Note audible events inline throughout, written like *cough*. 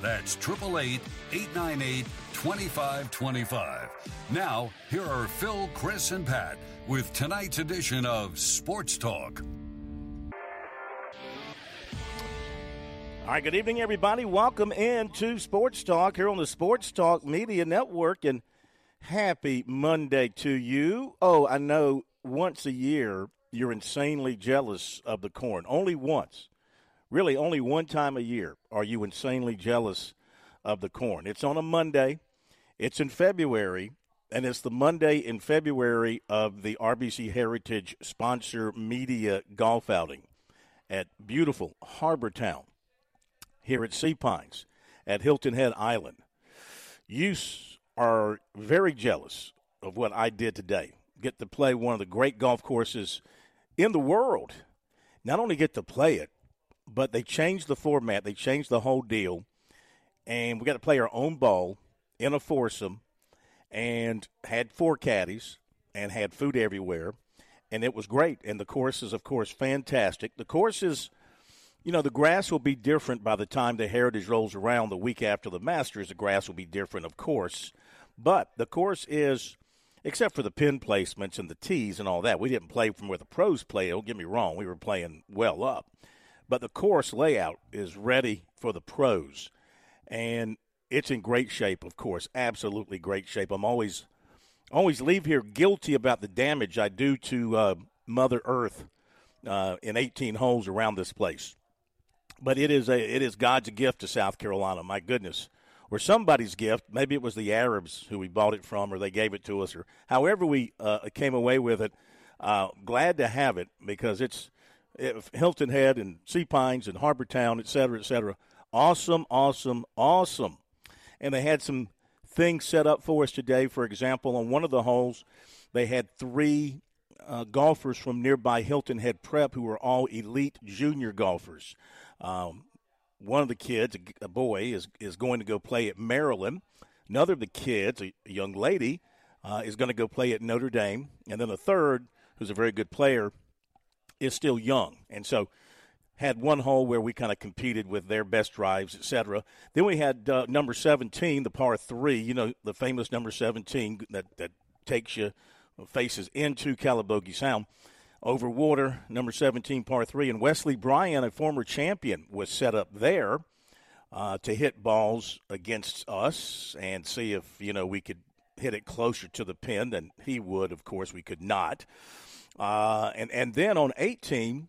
That's 888 898 2525. Now, here are Phil, Chris, and Pat with tonight's edition of Sports Talk. All right, good evening, everybody. Welcome into Sports Talk here on the Sports Talk Media Network, and happy Monday to you. Oh, I know once a year you're insanely jealous of the corn. Only once. Really, only one time a year are you insanely jealous of the corn. It's on a Monday, it's in February, and it's the Monday in February of the RBC Heritage sponsor media golf outing at beautiful Harbor Town here at Sea Pines at Hilton Head Island. You are very jealous of what I did today. Get to play one of the great golf courses in the world. Not only get to play it, but they changed the format, they changed the whole deal, and we got to play our own ball in a foursome and had four caddies and had food everywhere and it was great and the course is of course fantastic the course is you know, the grass will be different by the time the Heritage rolls around the week after the Masters. The grass will be different, of course. But the course is, except for the pin placements and the tees and all that, we didn't play from where the pros play. Don't get me wrong, we were playing well up. But the course layout is ready for the pros. And it's in great shape, of course, absolutely great shape. I'm always always leave here guilty about the damage I do to uh, Mother Earth uh, in 18 holes around this place but it is a it is God's gift to South Carolina. My goodness, or somebody's gift. Maybe it was the Arabs who we bought it from, or they gave it to us, or however we uh, came away with it. Uh, glad to have it because it's it, Hilton Head and Sea Pines and Harbor Town, et cetera, et cetera. Awesome, awesome, awesome. And they had some things set up for us today. For example, on one of the holes, they had three uh, golfers from nearby Hilton Head Prep who were all elite junior golfers. Um, one of the kids, a boy, is is going to go play at Maryland. Another of the kids, a, a young lady, uh, is going to go play at Notre Dame, and then a third, who's a very good player, is still young, and so had one hole where we kind of competed with their best drives, etc. Then we had uh, number 17, the par three, you know, the famous number 17 that that takes you faces into Calibogue Sound over water, number 17, par 3. And Wesley Bryan, a former champion, was set up there uh, to hit balls against us and see if, you know, we could hit it closer to the pin than he would. Of course, we could not. Uh, and, and then on 18,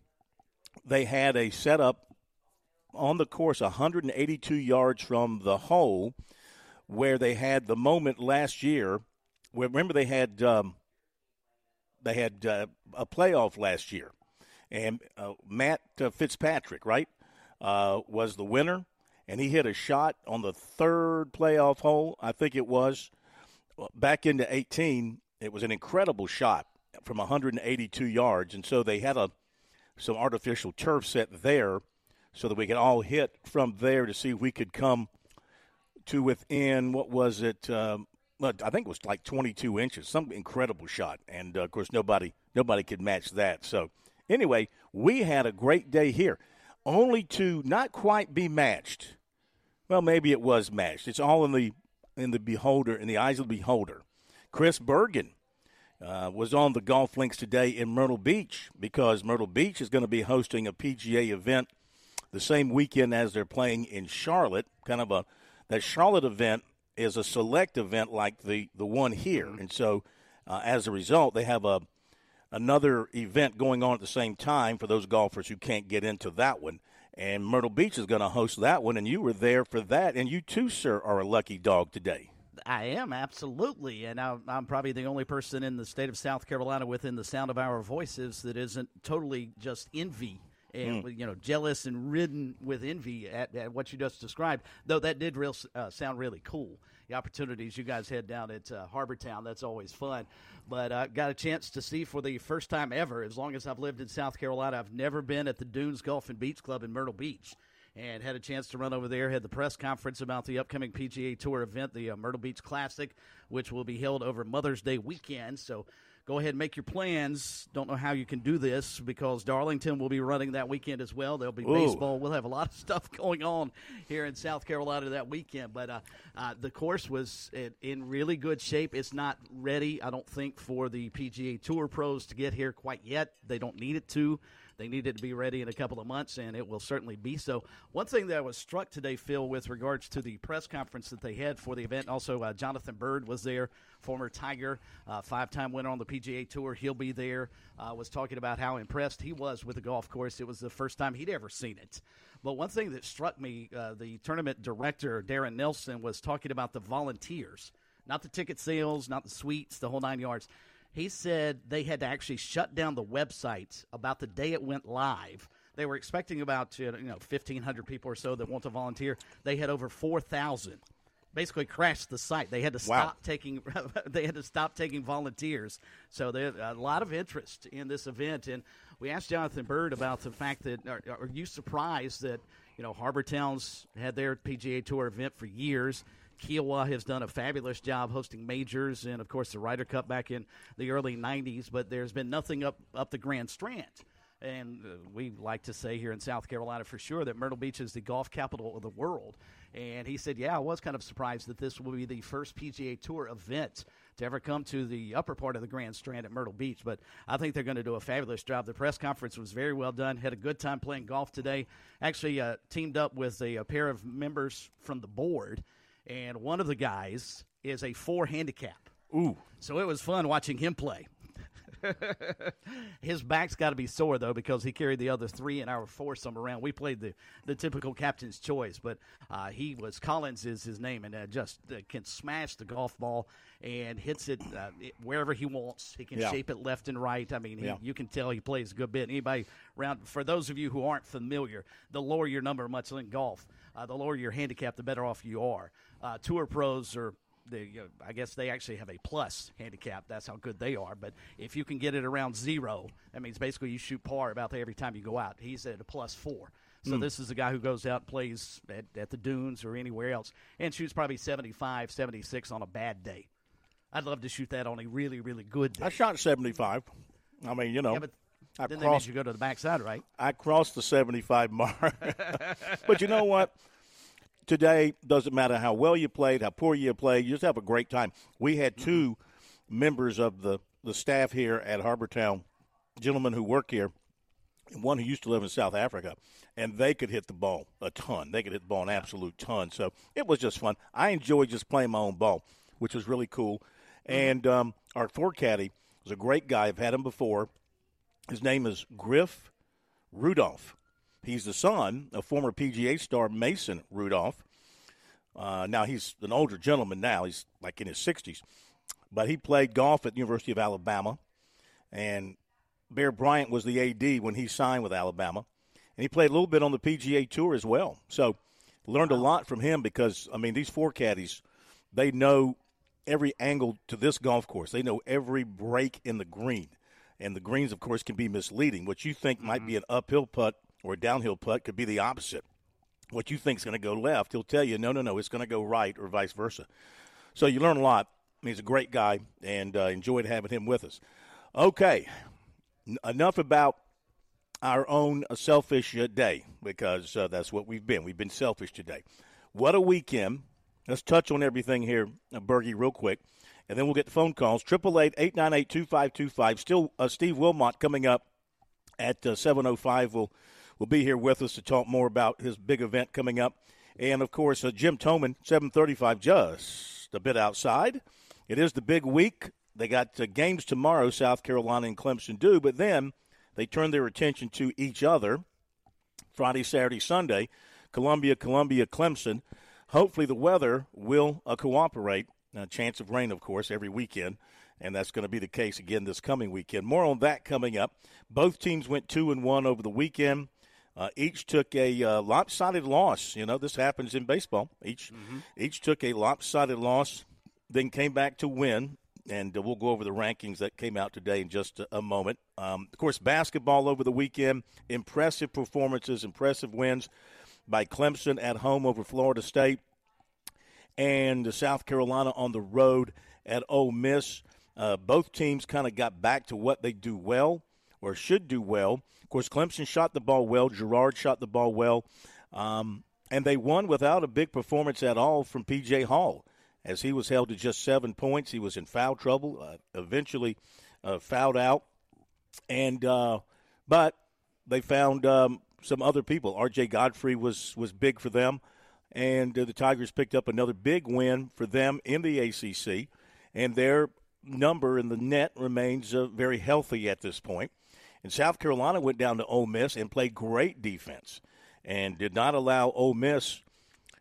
they had a setup on the course 182 yards from the hole where they had the moment last year. Remember, they had um, they had uh, a playoff last year, and uh, Matt uh, Fitzpatrick, right, uh, was the winner, and he hit a shot on the third playoff hole, I think it was, back into 18. It was an incredible shot from 182 yards, and so they had a some artificial turf set there, so that we could all hit from there to see if we could come to within what was it um, I think it was like 22 inches, some incredible shot, and uh, of course nobody nobody could match that. So anyway, we had a great day here, only to not quite be matched. Well, maybe it was matched. It's all in the in the beholder, in the eyes of the beholder. Chris Bergen uh, was on the golf links today in Myrtle Beach because Myrtle Beach is going to be hosting a PGA event the same weekend as they're playing in Charlotte. Kind of a that Charlotte event is a select event like the the one here, mm-hmm. and so uh, as a result, they have a another event going on at the same time for those golfers who can't get into that one. And Myrtle Beach is going to host that one, and you were there for that, and you too, sir, are a lucky dog today. I am absolutely, and I'm, I'm, probably the only person in the state of South Carolina within the sound of our voices that isn't totally just envy and mm. you know jealous and ridden with envy at, at, what you just described. Though that did real uh, sound really cool the opportunities you guys had down at uh, Harbor Town. That's always fun. But I uh, got a chance to see for the first time ever, as long as I've lived in South Carolina, I've never been at the Dunes Golf and Beach Club in Myrtle Beach and had a chance to run over there. Had the press conference about the upcoming PGA Tour event, the uh, Myrtle Beach Classic, which will be held over Mother's Day weekend. So go ahead and make your plans. Don't know how you can do this because Darlington will be running that weekend as well. There'll be Ooh. baseball. We'll have a lot of *laughs* stuff going on here in South Carolina that weekend. But uh, uh, the course was in really good shape. It's not ready, I don't think, for the PGA Tour pros to get here quite yet. They don't need it to. They need it to be ready in a couple of months, and it will certainly be so. One thing that I was struck today, Phil, with regards to the press conference that they had for the event, also uh, Jonathan Byrd was there, former Tiger, uh, five-time winner on the PGA Tour. He'll be there. Uh, was talking about how impressed he was with the golf course. It was the first time he'd ever seen it. But one thing that struck me, uh, the tournament director Darren Nelson was talking about the volunteers, not the ticket sales, not the suites, the whole nine yards he said they had to actually shut down the website about the day it went live. They were expecting about you know fifteen hundred people or so that want to volunteer. They had over four thousand. Basically crashed the site. They had to stop wow. taking. *laughs* they had to stop taking volunteers. So there's a lot of interest in this event. And we asked Jonathan Byrd about the fact that are, are you surprised that you know Harbor Towns had their PGA Tour event for years Kiawah has done a fabulous job hosting majors and, of course, the Ryder Cup back in the early 90s, but there's been nothing up, up the Grand Strand. And uh, we like to say here in South Carolina for sure that Myrtle Beach is the golf capital of the world. And he said, Yeah, I was kind of surprised that this will be the first PGA Tour event to ever come to the upper part of the Grand Strand at Myrtle Beach. But I think they're going to do a fabulous job. The press conference was very well done. Had a good time playing golf today. Actually, uh, teamed up with a, a pair of members from the board and one of the guys is a four handicap. Ooh. So it was fun watching him play. His back's got to be sore though because he carried the other three in our foursome around. We played the, the typical captain's choice, but uh, he was Collins is his name, and uh, just uh, can smash the golf ball and hits it, uh, it wherever he wants. He can yeah. shape it left and right. I mean, he, yeah. you can tell he plays a good bit. Anybody around? For those of you who aren't familiar, the lower your number, much in golf, uh, the lower your handicap, the better off you are. Uh, tour pros are they, you know, I guess they actually have a plus handicap. That's how good they are. But if you can get it around zero, that means basically you shoot par about every time you go out. He's at a plus four. So mm. this is a guy who goes out and plays at, at, the dunes or anywhere else and shoots probably 75, 76 on a bad day. I'd love to shoot that on a really, really good day. I shot 75. I mean, you know. Yeah, but I then crossed, you go to the backside, right? I crossed the 75 mark. *laughs* but you know what? Today doesn't matter how well you played, how poor you played, you just have a great time. We had mm-hmm. 2 mm-hmm. members of the, the staff here at Harbor Town, gentlemen who work here, and one who used to live in South Africa, and they could hit the ball a ton. They could hit the ball an absolute ton. So it was just fun. I enjoyed just playing my own ball, which was really cool. Mm-hmm. And um, our four caddy was a great guy. I've had him before. His name is Griff Rudolph. He's the son of former PGA star Mason Rudolph. Uh, now he's an older gentleman now. He's like in his 60s. But he played golf at the University of Alabama. And Bear Bryant was the AD when he signed with Alabama. And he played a little bit on the PGA Tour as well. So learned a lot from him because, I mean, these four caddies, they know every angle to this golf course. They know every break in the green. And the greens, of course, can be misleading. What you think mm-hmm. might be an uphill putt – or a downhill putt could be the opposite. What you think is going to go left, he'll tell you, no, no, no, it's going to go right, or vice versa. So you learn a lot. He's a great guy, and uh, enjoyed having him with us. Okay, N- enough about our own selfish uh, day because uh, that's what we've been. We've been selfish today. What a weekend! Let's touch on everything here, uh, Bergie, real quick, and then we'll get the phone calls. Triple eight eight nine eight two five two five. Still, uh, Steve Wilmot coming up at uh, seven oh five. We'll will be here with us to talk more about his big event coming up. And of course, uh, Jim Toman, 7:35, just a bit outside. It is the big week. They got uh, games tomorrow. South Carolina and Clemson do, but then they turn their attention to each other. Friday, Saturday, Sunday, Columbia, Columbia, Clemson. Hopefully, the weather will uh, cooperate. A chance of rain, of course, every weekend, and that's going to be the case again this coming weekend. More on that coming up. Both teams went two and one over the weekend. Uh, each took a uh, lopsided loss. You know, this happens in baseball. Each mm-hmm. each took a lopsided loss, then came back to win. And uh, we'll go over the rankings that came out today in just a, a moment. Um, of course, basketball over the weekend. Impressive performances, impressive wins by Clemson at home over Florida State, and South Carolina on the road at Ole Miss. Uh, both teams kind of got back to what they do well or should do well. Course, Clemson shot the ball well. Girard shot the ball well. Um, and they won without a big performance at all from P.J. Hall, as he was held to just seven points. He was in foul trouble, uh, eventually uh, fouled out. And uh, but they found um, some other people. R.J. Godfrey was was big for them, and uh, the Tigers picked up another big win for them in the ACC, and their number in the net remains uh, very healthy at this point. And South Carolina went down to Ole Miss and played great defense and did not allow Ole Miss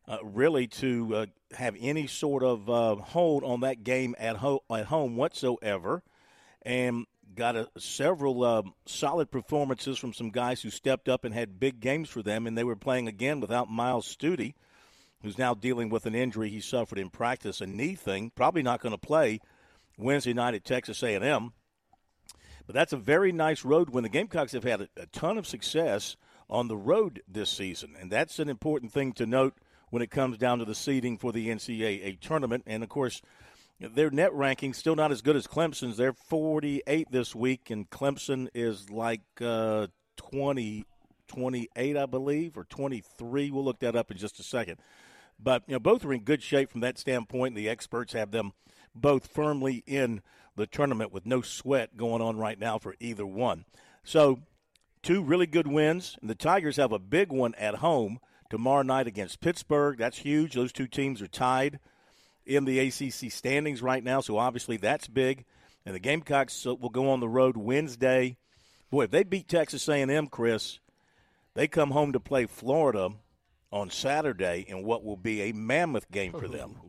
uh, really to uh, have any sort of uh, hold on that game at, ho- at home whatsoever. And got a, several uh, solid performances from some guys who stepped up and had big games for them. And they were playing again without Myles Stute, who's now dealing with an injury he suffered in practice, a knee thing. Probably not going to play Wednesday night at Texas A&M. But that's a very nice road win. The Gamecocks have had a, a ton of success on the road this season, and that's an important thing to note when it comes down to the seeding for the NCAA tournament. And of course, their net ranking still not as good as Clemson's. They're 48 this week, and Clemson is like uh, 20, 28, I believe, or 23. We'll look that up in just a second. But you know, both are in good shape from that standpoint. The experts have them both firmly in the tournament with no sweat going on right now for either one. So, two really good wins. And the Tigers have a big one at home tomorrow night against Pittsburgh. That's huge. Those two teams are tied in the ACC standings right now, so obviously that's big. And the Gamecocks uh, will go on the road Wednesday. Boy, if they beat Texas A&M, Chris, they come home to play Florida on Saturday in what will be a mammoth game for them. *laughs*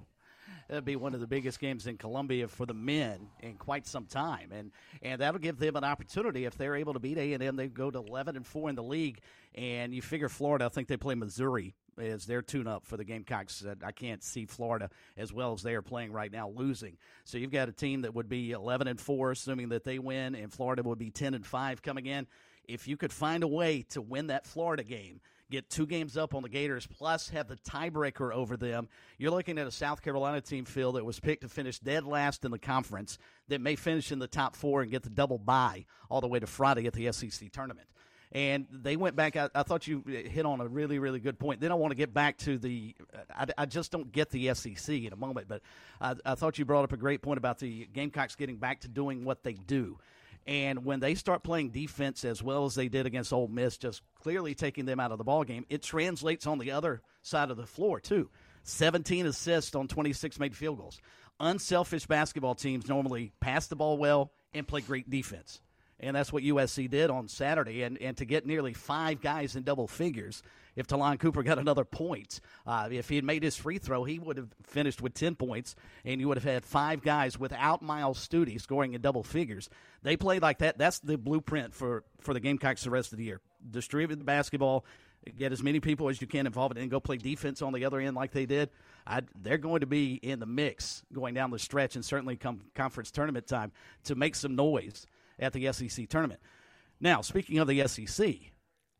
That'd be one of the biggest games in Columbia for the men in quite some time, and and that'll give them an opportunity if they're able to beat A and M. They go to eleven and four in the league, and you figure Florida. I think they play Missouri as their tune-up for the Gamecocks. Uh, I can't see Florida as well as they are playing right now losing. So you've got a team that would be eleven and four, assuming that they win, and Florida would be ten and five coming in. If you could find a way to win that Florida game get two games up on the Gators, plus have the tiebreaker over them. You're looking at a South Carolina team, Phil, that was picked to finish dead last in the conference, that may finish in the top four and get the double bye all the way to Friday at the SEC tournament. And they went back. I, I thought you hit on a really, really good point. Then I want to get back to the. I, I just don't get the SEC in a moment, but I, I thought you brought up a great point about the Gamecocks getting back to doing what they do. And when they start playing defense as well as they did against Ole Miss, just clearly taking them out of the ball game, it translates on the other side of the floor too. 17 assists on 26 made field goals. Unselfish basketball teams normally pass the ball well and play great defense. And that's what USC did on Saturday. And, and to get nearly five guys in double figures if Ta'Lon Cooper got another point. Uh, if he had made his free throw, he would have finished with 10 points, and you would have had five guys without Myles Stute scoring in double figures. They played like that. That's the blueprint for, for the Gamecocks the rest of the year. Distribute the basketball, get as many people as you can involved, and go play defense on the other end like they did. I, they're going to be in the mix going down the stretch, and certainly come conference tournament time to make some noise at the SEC tournament. Now, speaking of the SEC,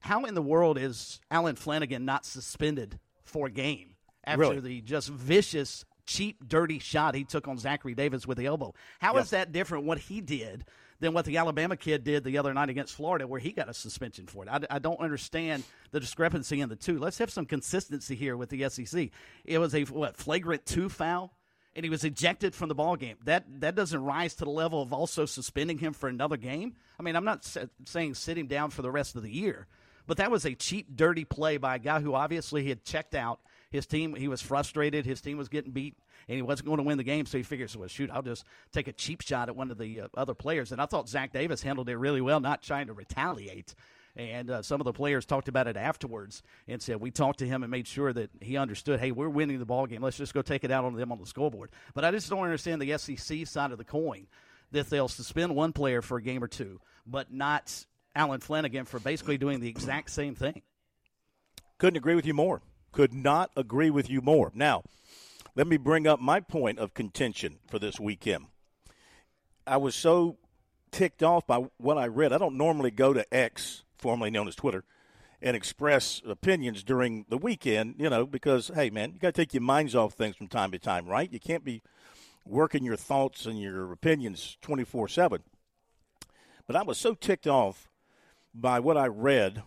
how in the world is Allen Flanigan not suspended for a game after really? the just vicious, cheap, dirty shot he took on Zachary Davis with the elbow? How yes. is that different what he did than what the Alabama kid did the other night against Florida, where he got a suspension for it? I, I don't understand the discrepancy in the two. Let's have some consistency here with the SEC. It was a what flagrant two foul and he was ejected from the ball game. That that doesn't rise to the level of also suspending him for another game. I mean, I'm not saying sit him down for the rest of the year, but that was a cheap, dirty play by a guy who obviously had checked out. His team, he was frustrated. His team was getting beat, and he wasn't going to win the game. So he figures, well, shoot, I'll just take a cheap shot at one of the uh, other players. And I thought Zach Davis handled it really well, not trying to retaliate. And uh, some of the players talked about it afterwards and said we talked to him and made sure that he understood. Hey, we're winning the ball game. Let's just go take it out on them on the scoreboard. But I just don't understand the SEC side of the coin that they'll suspend one player for a game or two, but not Allen Flanigan for basically doing the exact same thing. Couldn't agree with you more. Could not agree with you more. Now, let me bring up my point of contention for this weekend. I was so ticked off by what I read. I don't normally go to X, formerly known as Twitter, and express opinions during the weekend, you know, because, hey, man, you got to take your minds off things from time to time, right? You can't be working your thoughts and your opinions 24 7. But I was so ticked off by what I read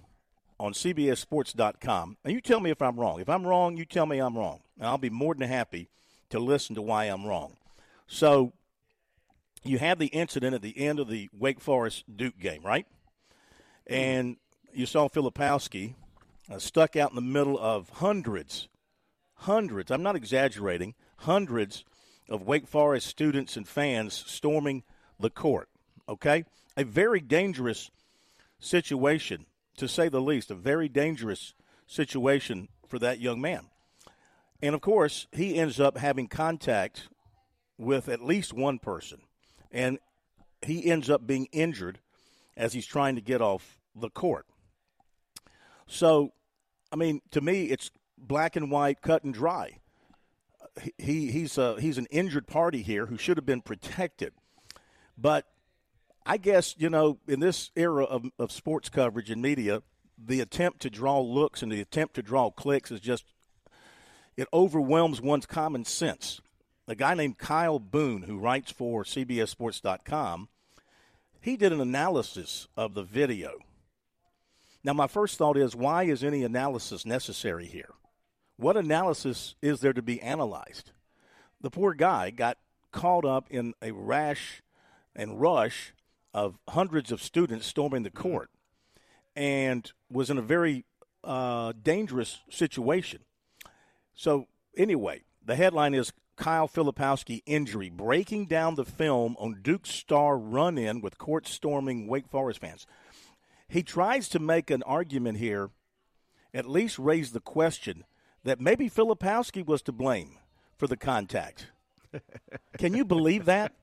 on CBSSports.com. And you tell me if I'm wrong. If I'm wrong, you tell me I'm wrong. And I'll be more than happy to listen to why I'm wrong. So you had the incident at the end of the Wake Forest Duke game, right? And you saw Filipowski uh, stuck out in the middle of hundreds, hundreds, I'm not exaggerating, hundreds of Wake Forest students and fans storming the court. Okay? A very dangerous situation, to say the least, a very dangerous situation for that young man. And of course, he ends up having contact with at least one person. And he ends up being injured as he's trying to get off the court. So, I mean, to me, it's black and white, cut and dry. He he's a, he's an injured party here who should have been protected, but I guess you know in this era of, of sports coverage and media, the attempt to draw looks and the attempt to draw clicks is just it overwhelms one's common sense. A guy named Kyle Boone, who writes for CBSSports.com, he did an analysis of the video now, my first thought is why is any analysis necessary here? What analysis is there to be analyzed? The poor guy got caught up in a rash and rush of hundreds of students storming the court and was in a very uh, dangerous situation. So, anyway, the headline is Kyle Filipowski injury, breaking down the film on Duke's star run in with court storming Wake Forest fans he tries to make an argument here, at least raise the question that maybe Filipowski was to blame for the contact. *laughs* Can you believe that?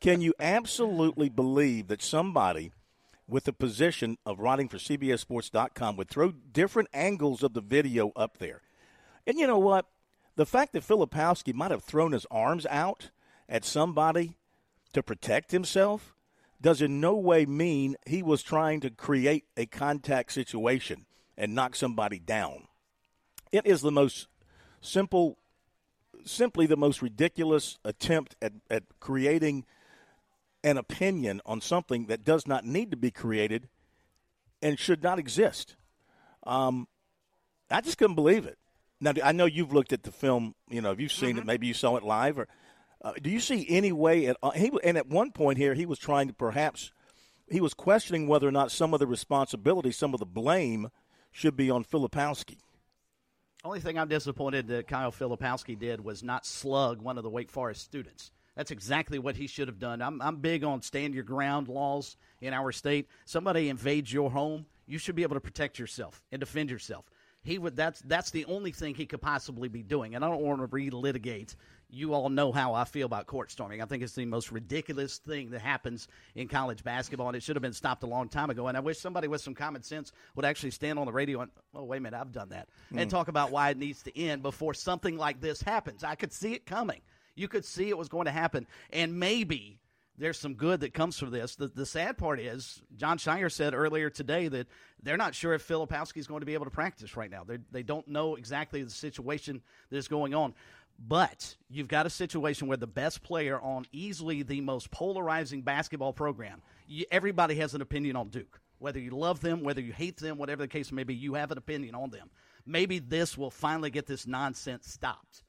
Can you absolutely believe that somebody with the position of writing for CBSSports.com would throw different angles of the video up there? And you know what? The fact that Filipowski might have thrown his arms out at somebody to protect himself does in no way mean he was trying to create a contact situation and knock somebody down. It is the most simple, simply the most ridiculous attempt at, at creating an opinion on something that does not need to be created and should not exist. Um, I just couldn't believe it. Now, I know you've looked at the film. You know, have you've seen mm-hmm. it? Maybe you saw it live, or uh, do you see any way at uh, he and at one point here he was trying to perhaps he was questioning whether or not some of the responsibility, some of the blame, should be on Filipowski. Only thing I'm disappointed that Kyle Filipowski did was not slug one of the Wake Forest students. That's exactly what he should have done. I'm, I'm big on stand your ground laws in our state. Somebody invades your home, you should be able to protect yourself and defend yourself. He would. That's that's the only thing he could possibly be doing. And I don't want to relitigate you all know how I feel about court storming. I think it's the most ridiculous thing that happens in college basketball, and it should have been stopped a long time ago. And I wish somebody with some common sense would actually stand on the radio and, oh, wait a minute, I've done that, mm. and talk about why it needs to end before something like this happens. I could see it coming. You could see it was going to happen, and maybe there's some good that comes from this. The, the sad part is, Jon Scheyer said earlier today that they're not sure if Filipowski is going to be able to practice right now. They're, they do not know exactly the situation that is going on. But you've got a situation where the best player on easily the most polarizing basketball program, you, everybody has an opinion on Duke. Whether you love them, whether you hate them, whatever the case may be, you have an opinion on them. Maybe this will finally get this nonsense stopped.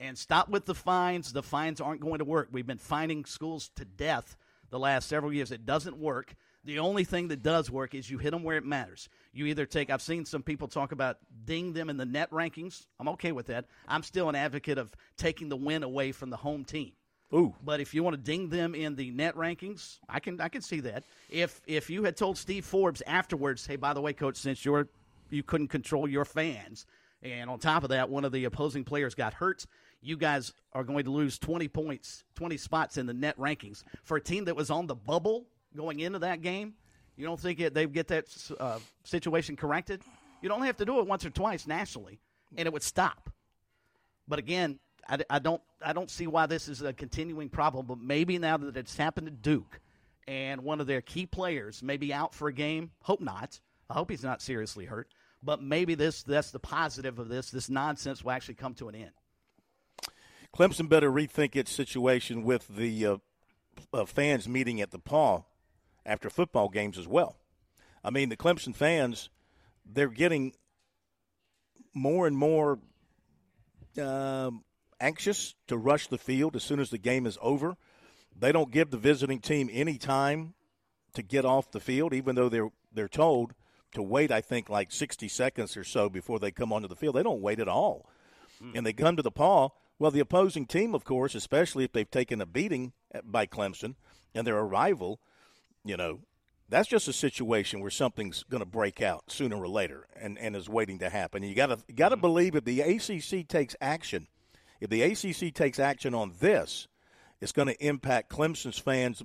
And stop with the fines. The fines aren't going to work. We've been fining schools to death the last several years. It doesn't work. The only thing that does work is you hit them where it matters. You either take, I've seen some people talk about ding them in the net rankings. I'm okay with that. I'm still an advocate of taking the win away from the home team. Ooh. But if you want to ding them in the net rankings, I can I can see that. If if you had told Steve Forbes afterwards, hey, by the way, coach, since you're you couldn't control your fans, and on top of that, one of the opposing players got hurt, you guys are going to lose 20 points, 20 spots in the net rankings for a team that was on the bubble going into that game? You don't think it, they get that uh, situation corrected? You'd only have to do it once or twice nationally, and it would stop. But again, I, I don't I don't see why this is a continuing problem. But maybe now that it's happened to Duke, and one of their key players may be out for a game. Hope not. I hope he's not seriously hurt. But maybe this that's the positive of this. This nonsense will actually come to an end. Clemson better rethink its situation with the uh, uh, fans meeting at the Paw after football games as well. I mean, the Clemson fans, they're getting more and more um, anxious to rush the field as soon as the game is over. They don't give the visiting team any time to get off the field, even though they're they're told to wait. I think like sixty seconds or so before they come onto the field. They don't wait at all, mm. and they come to the Paw. Well, the opposing team, of course, especially if they've taken a beating by Clemson and they're a rival, you know, that's just a situation where something's going to break out sooner or later and, and is waiting to happen. And you got to got to believe if the ACC takes action, if the ACC takes action on this, it's going to impact Clemson's fans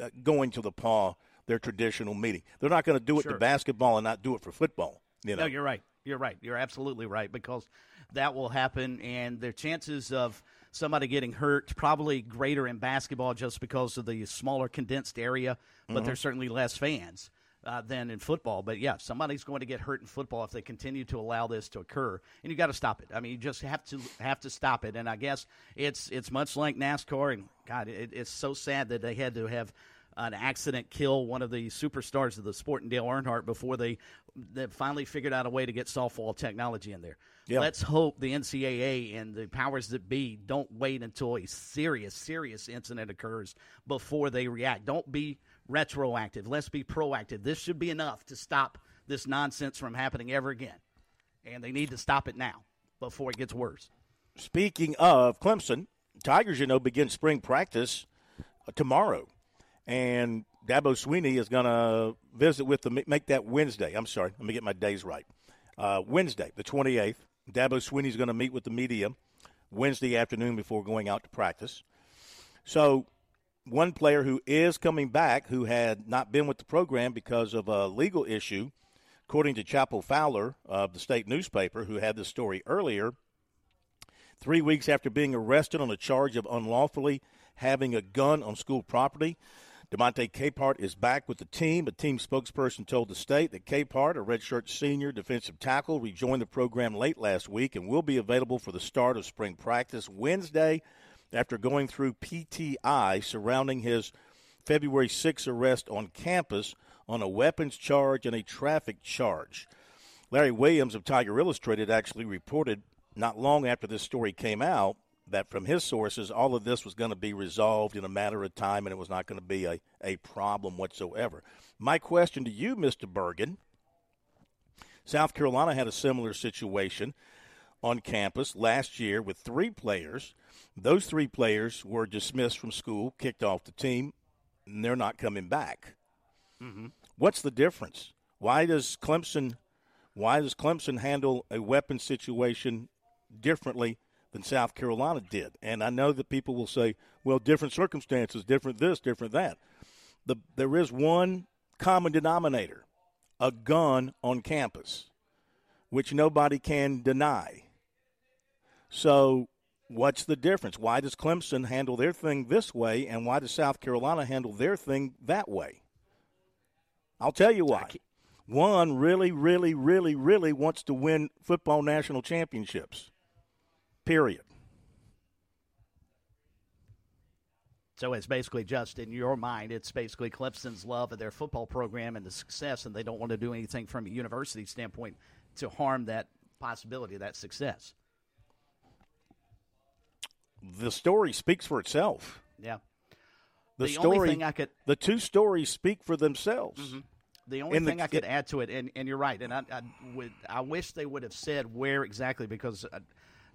uh, going to the Paw their traditional meeting. They're not going to do it sure. to basketball and not do it for football. You know? No, you're right. You're right. You're absolutely right because that will happen, and their chances of somebody getting hurt probably greater in basketball just because of the smaller condensed area, but mm-hmm. there's certainly less fans. Uh, than in football. But yeah, somebody's going to get hurt in football if they continue to allow this to occur, and you got to stop it. I mean, you just have to have to stop it. And I guess it's it's much like NASCAR, and God, it, it's so sad that they had to have an accident kill one of the superstars of the sport and Dale Earnhardt before they, they finally figured out a way to get soft wall technology in there. Yep. Let's hope the NCAA and the powers that be don't wait until a serious, serious incident occurs before they react. Don't be retroactive. Let's be proactive. This should be enough to stop this nonsense from happening ever again. And they need to stop it now before it gets worse. Speaking of Clemson, Tigers, you know, begin spring practice tomorrow and Dabo Swinney is going to visit with the make that Wednesday. I'm sorry, let me get my days right. Uh, Wednesday, the 28th, Dabo is going to meet with the media Wednesday afternoon before going out to practice. So, one player who is coming back, who had not been with the program because of a legal issue, according to Chapel Fowler of the state newspaper, who had this story earlier, three weeks after being arrested on a charge of unlawfully having a gun on school property. DeMonte Capehart is back with the team. A team spokesperson told the state that Capehart, a redshirt senior defensive tackle, rejoined the program late last week and will be available for the start of spring practice Wednesday after going through PTI surrounding his February 6 arrest on campus on a weapons charge and a traffic charge. Larry Williams of Tiger Illustrated actually reported not long after this story came out that from his sources, all of this was going to be resolved in a matter of time and it was not going to be a, a problem whatsoever. My question to you, Mr. Bergen South Carolina had a similar situation on campus last year with three players. Those three players were dismissed from school, kicked off the team, and they're not coming back. Mm-hmm. What's the difference? Why does Clemson why does Clemson handle a weapon situation differently than South Carolina did. And I know that people will say, well, different circumstances, different this, different that. The, there is one common denominator a gun on campus, which nobody can deny. So, what's the difference? Why does Clemson handle their thing this way, and why does South Carolina handle their thing that way? I'll tell you why. One really, really, really, really wants to win football national championships. Period. So it's basically just in your mind, it's basically Clemson's love of their football program and the success, and they don't want to do anything from a university standpoint to harm that possibility, of that success. The story speaks for itself. Yeah. The, the story, I could, the two stories speak for themselves. Mm-hmm. The only thing the, I could it, add to it, and, and you're right, and I, I, would, I wish they would have said where exactly because I,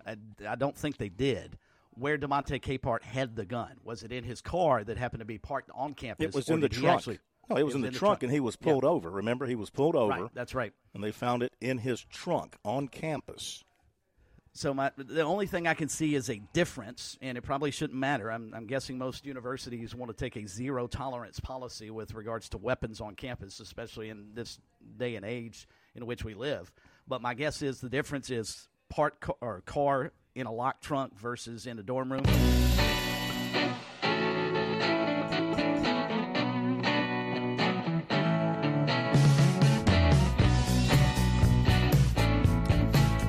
I, I don't think they did. Where DeMonte Capehart had the gun was it in his car that happened to be parked on campus? It was in the trunk. Actually, no, it was, it was in, the, in the trunk, and he was pulled yeah. over. Remember, he was pulled over. Right, that's right. And they found it in his trunk on campus. So my the only thing I can see is a difference, and it probably shouldn't matter. I'm, I'm guessing most universities want to take a zero tolerance policy with regards to weapons on campus, especially in this day and age in which we live. But my guess is the difference is part car, or car in a locked trunk versus in a dorm room.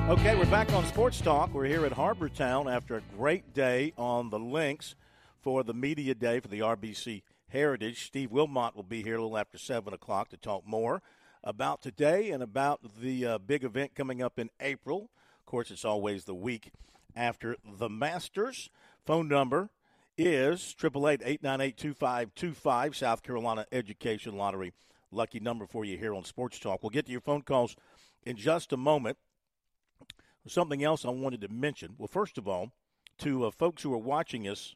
Okay, we're back on Sports Talk. We're here at Harbor Town after a great day on the links for the media day for the RBC Heritage. Steve Wilmot will be here a little after 7 o'clock to talk more about today and about the uh, big event coming up in April. Course, it's always the week after the Masters. Phone number is 888 South Carolina Education Lottery. Lucky number for you here on Sports Talk. We'll get to your phone calls in just a moment. Something else I wanted to mention. Well, first of all, to uh, folks who are watching us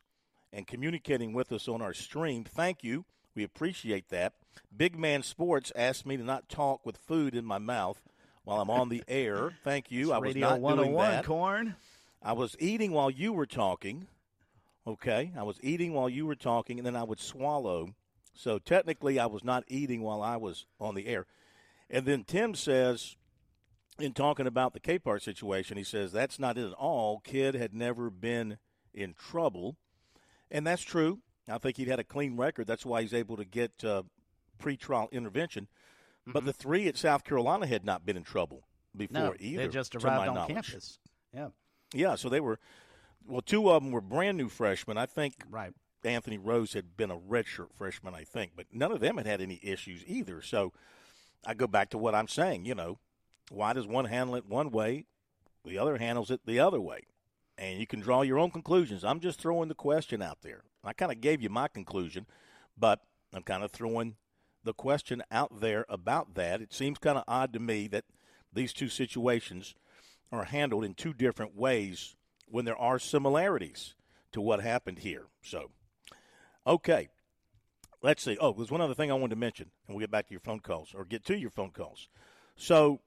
and communicating with us on our stream, thank you. We appreciate that. Big Man Sports asked me to not talk with food in my mouth while I'm on the air. Thank you. It's I was Radio not doing 101, that. corn. I was eating while you were talking. Okay, I was eating while you were talking, and then I would swallow. So technically, I was not eating while I was on the air. And then Tim says, in talking about the Capehart situation, he says that's not it at all. Kid had never been in trouble, and that's true. I think he'd had a clean record. That's why he's able to get uh, pretrial intervention. But mm-hmm. the three at South Carolina had not been in trouble before No, either. they just arrived my on knowledge. campus. Yeah, Yeah, so they were. Well, two of them were brand new freshmen. I think right. Anthony Rose had been a redshirt freshman, I think, but none of them had had any issues either. So I go back to what I'm saying. You know, why does one handle it one way, the other handles it the other way? And you can draw your own conclusions. I'm just throwing the question out there. I kind of gave you my conclusion, but I'm kind of throwing the question out there about that. It seems kind of odd to me that these two situations are handled in two different ways when there are similarities to what happened here. So, okay. Let's see. Oh, there's one other thing I wanted to mention, and we'll get back to your phone calls or get to your phone calls. So,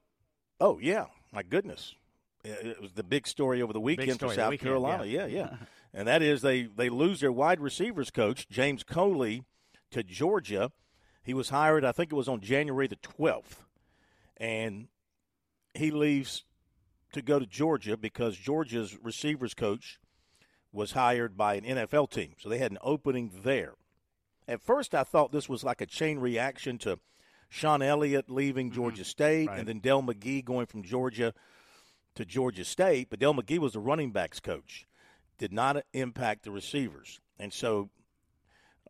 oh, yeah, my goodness. It was the big story over the weekend story for South weekend, Carolina. yeah. Yeah, yeah. *laughs* and that is they, they lose their wide receivers coach, James Coley, to Georgia. He was hired, I think it was on January the 12th. And he leaves to go to Georgia because Georgia's receivers coach was hired by an NFL team. So they had an opening there. At first, I thought this was like a chain reaction to Shawn Elliott leaving Georgia State Right. and then Dell McGee going from Georgia to Georgia State. But Dell McGee was the running backs coach, did not impact the receivers. And so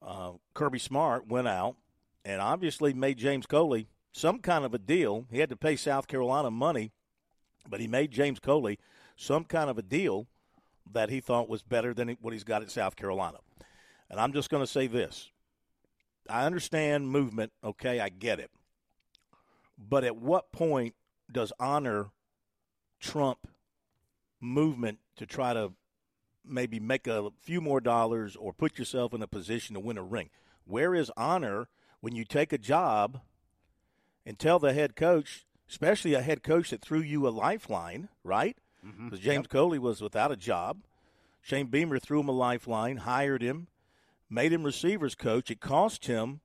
uh, Kirby Smart went out and obviously made James Coley some kind of a deal. He had to pay South Carolina money, but he made James Coley some kind of a deal that he thought was better than what he's got at South Carolina. And I'm just going to say this I understand movement, okay, I get it. But at what point does honor trump movement to try to maybe make a few more dollars or put yourself in a position to win a ring? Where is honor when you take a job and tell the head coach, especially a head coach that threw you a lifeline, right? Mm-hmm. Because James Coley was without a job. Shane Beamer threw him a lifeline, hired him, made him receivers coach. It cost him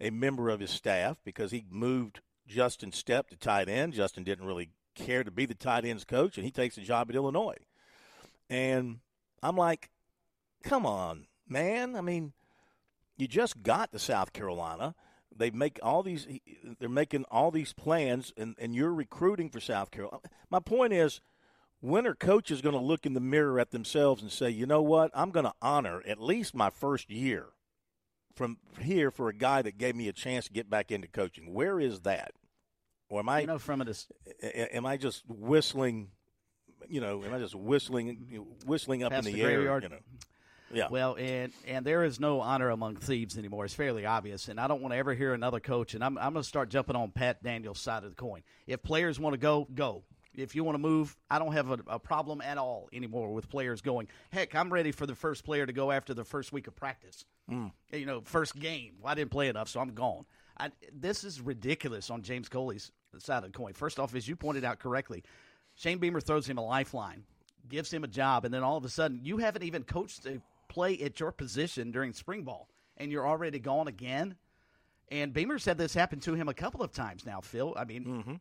a member of his staff because he moved Justin Stepp to tight end. Justin didn't really care to be the tight ends coach, and he takes a job at Illinois. And I'm like, come on, man. I mean, you just got to South Carolina. They make all these. They're making all these plans, and, and you're recruiting for South Carolina. My point is, when are coaches going to look in the mirror at themselves and say, you know what, I'm going to honor at least my first year from here for a guy that gave me a chance to get back into coaching? Where is that? Or am I? You know, from a am I just whistling? You know, am I just whistling, whistling up Past in the the, air? You know, yeah. Well, and and there is no honor among thieves anymore. It's fairly obvious, and I don't want to ever hear another coach. And I'm I'm going to start jumping on Pat Daniels' side of the coin. If players want to go, go. If you want to move, I don't have a, a problem at all anymore with players going. Heck, I'm ready for the first player to go after the first week of practice. Mm. You know, first game. Well, I didn't play enough, so I'm gone. I, this is ridiculous on James Coley's side of the coin. First off, as you pointed out correctly, Shane Beamer throws him a lifeline. gives him a job, and then all of a sudden you haven't even coached a play at your position during spring ball, and you're already gone again. And Beamer said this happened to him a couple of times now, Phil. I mean, mm-hmm.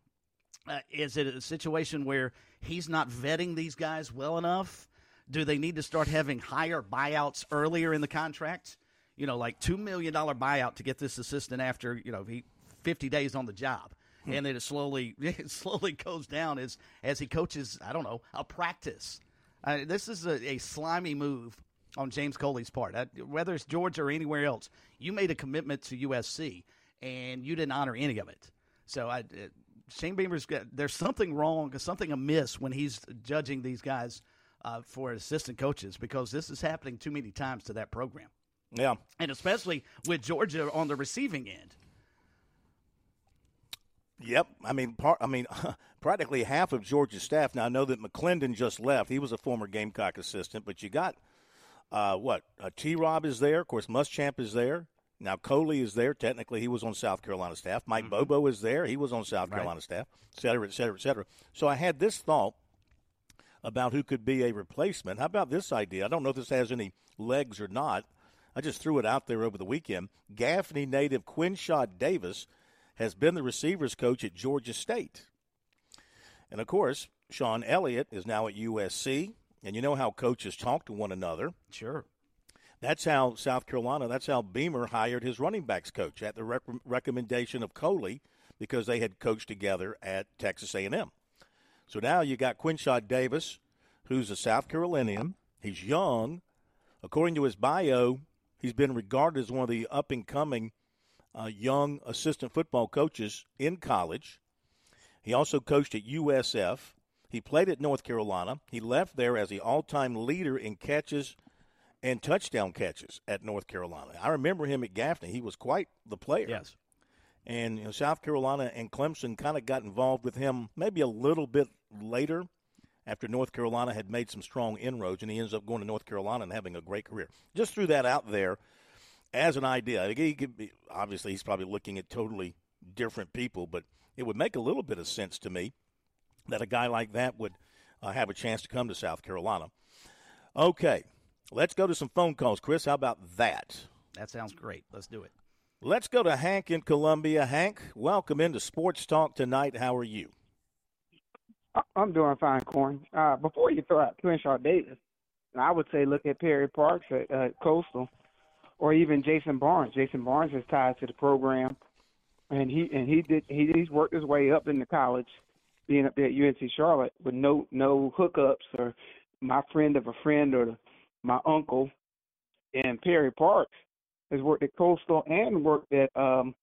uh, is it a situation where he's not vetting these guys well enough? Do they need to start having higher buyouts earlier in the contract? You know, like $2 million buyout to get this assistant after, you know, he 50 days on the job. Hmm. And then it slowly *laughs* it slowly goes down as as he coaches, I don't know, a practice. Uh, this is a, a slimy move on James Coley's part. Whether it's Georgia or anywhere else, you made a commitment to USC and you didn't honor any of it. So I, uh, Shane Beamer's got there's something wrong, something amiss when he's judging these guys uh, for assistant coaches because this is happening too many times to that program. Yeah, and especially with Georgia on the receiving end. Yep, I mean, part, I mean, *laughs* practically half of Georgia's staff. Now I know that McClendon just left; he was a former Gamecock assistant, but you got uh, what? Uh, T. Rob is there. Of course, Muschamp is there. Now Coley is there. Technically, he was on South Carolina staff. Mike mm-hmm. Bobo is there. He was on South right. Carolina staff, et cetera, et cetera, et cetera. So I had this thought about who could be a replacement. How about this idea? I don't know if this has any legs or not. I just threw it out there over the weekend. Gaffney native Quinshad Davis has been the receivers coach at Georgia State. And of course, Shawn Elliott is now at USC. And you know how coaches talk to one another. Sure. That's how South Carolina, that's how Beamer hired his running backs coach at the rec- recommendation of Coley because they had coached together at Texas A&M. So now you got Quinshad Davis, who's a South Carolinian. He's young. According to his bio, he's been regarded as one of the up and coming uh, young assistant football coaches in college. He also coached at USF. He played at North Carolina. He left there as the all time leader in catches and touchdown catches at North Carolina. I remember him at Gaffney. He was quite the player. Yes. And you know, South Carolina and Clemson kind of got involved with him maybe a little bit later after North Carolina had made some strong inroads, and he ends up going to North Carolina and having a great career. Just threw that out there as an idea. He could be, obviously, he's probably looking at totally different people, but it would make a little bit of sense to me that a guy like that would uh, have a chance to come to South Carolina. Okay, let's go to some phone calls. Chris, how about that? That sounds great. Let's do it. Let's go to Hank in Columbia. Hank, welcome into Sports Talk tonight. How are you? I'm doing fine, Corn. Uh, before you throw out Quinshad Davis, I would say look at Perry Parks at uh, Coastal, or even Jason Barnes. Jason Barnes is tied to the program, and he and he did he, he's worked his way up into college being up there at UNC Charlotte with no no hookups or my friend of a friend or my uncle. And Perry Parks has worked at Coastal and worked at um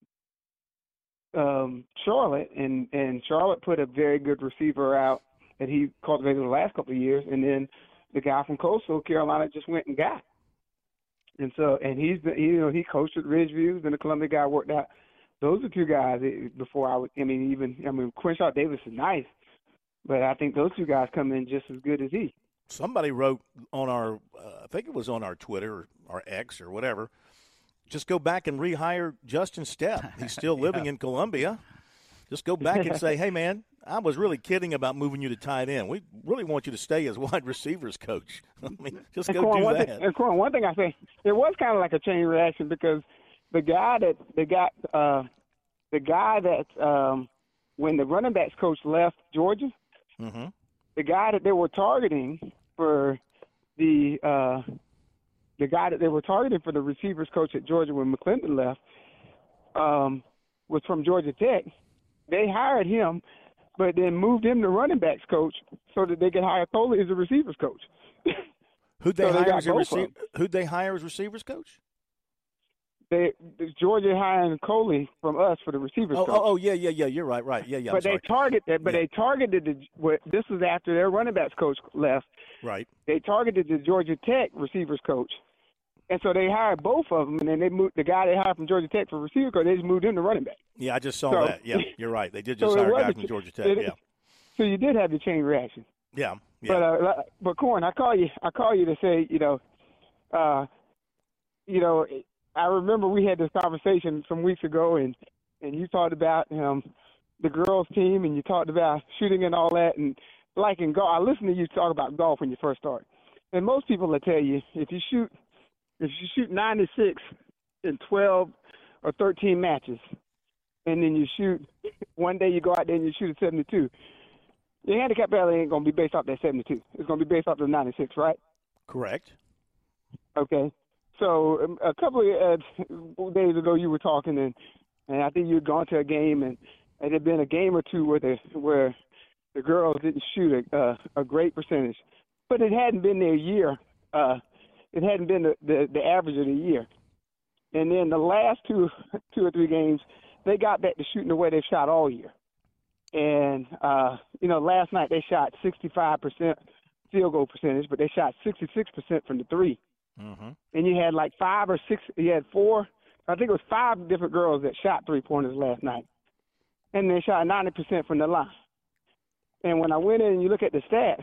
um Charlotte and and Charlotte put a very good receiver out that he cultivated the last couple of years and then the guy from Coastal Carolina just went and got. And so and he's been you know, he coached at Ridgeview, then the Columbia guy worked out those are two guys before I would. I mean, even I mean, Quinshad Davis is nice, but I think those two guys come in just as good as he. Somebody wrote on our, uh, I think it was on our Twitter or our X or whatever. Just go back and rehire Justin Stepp. He's still *laughs* yeah. living in Columbia. Just go back and say, *laughs* "Hey, man, I was really kidding about moving you to tight end. We really want you to stay as *laughs* wide receivers coach. I mean, just and go do that." Thing, and Corn, one thing I say, it was kind of like a chain reaction because the guy that the guy uh, the guy that um, when the running backs coach left Georgia, mm-hmm. the guy that they were targeting for the uh, the guy that they were targeting for the receivers coach at Georgia when McClendon left um, was from Georgia Tech. They hired him, but then moved him to running backs coach so that they could hire Coley as a receivers coach. Who'd *laughs* they, so hire as a rece- Who'd they hire as receivers coach? They Georgia hiring Coley from us for the receivers. Oh, oh, oh, yeah, yeah, yeah. You're right, right. Yeah, yeah. but they targeted, but yeah. they targeted the. This was after their running backs coach left. Right. They targeted the Georgia Tech receivers coach, and so they hired both of them, and then they moved the guy they hired from Georgia Tech for receiver coach. They just moved him to running back. Yeah, I just saw so, that. Yeah, you're right. They did *laughs* just so hire a guy from Georgia Tech. Yeah. So you did have the chain reaction. Yeah. yeah. But uh, but Corn, I call you. I call you to say, you know, uh, you know, I remember we had this conversation some weeks ago, and and you talked about um, the girls' team, and you talked about shooting and all that. And like in golf, I listened to you talk about golf when you first started, and most people will tell you if you shoot if you shoot 96 in 12 or 13 matches, and then you shoot one day you go out there and you shoot a 72, your handicap value ain't gonna be based off that 72. It's gonna be based off the 96, right? Correct. Okay. So um, a couple of uh, *laughs* days ago, you were talking, and and I think you had gone to a game, and it had been a game or two where the where the girls didn't shoot a uh, a great percentage, but it hadn't been their year. Uh, it hadn't been the, the the average of the year. And then the last two *laughs* two or three games, they got back to shooting the way they've shot all year. And uh, you know, last night they shot 65% field goal percentage, but they shot 66% from the 3 Mm-hmm. And you had like five or six. You had four. I think it was five different girls that shot three pointers last night, and they shot 90% from the line. And when I went in and you look at the stats,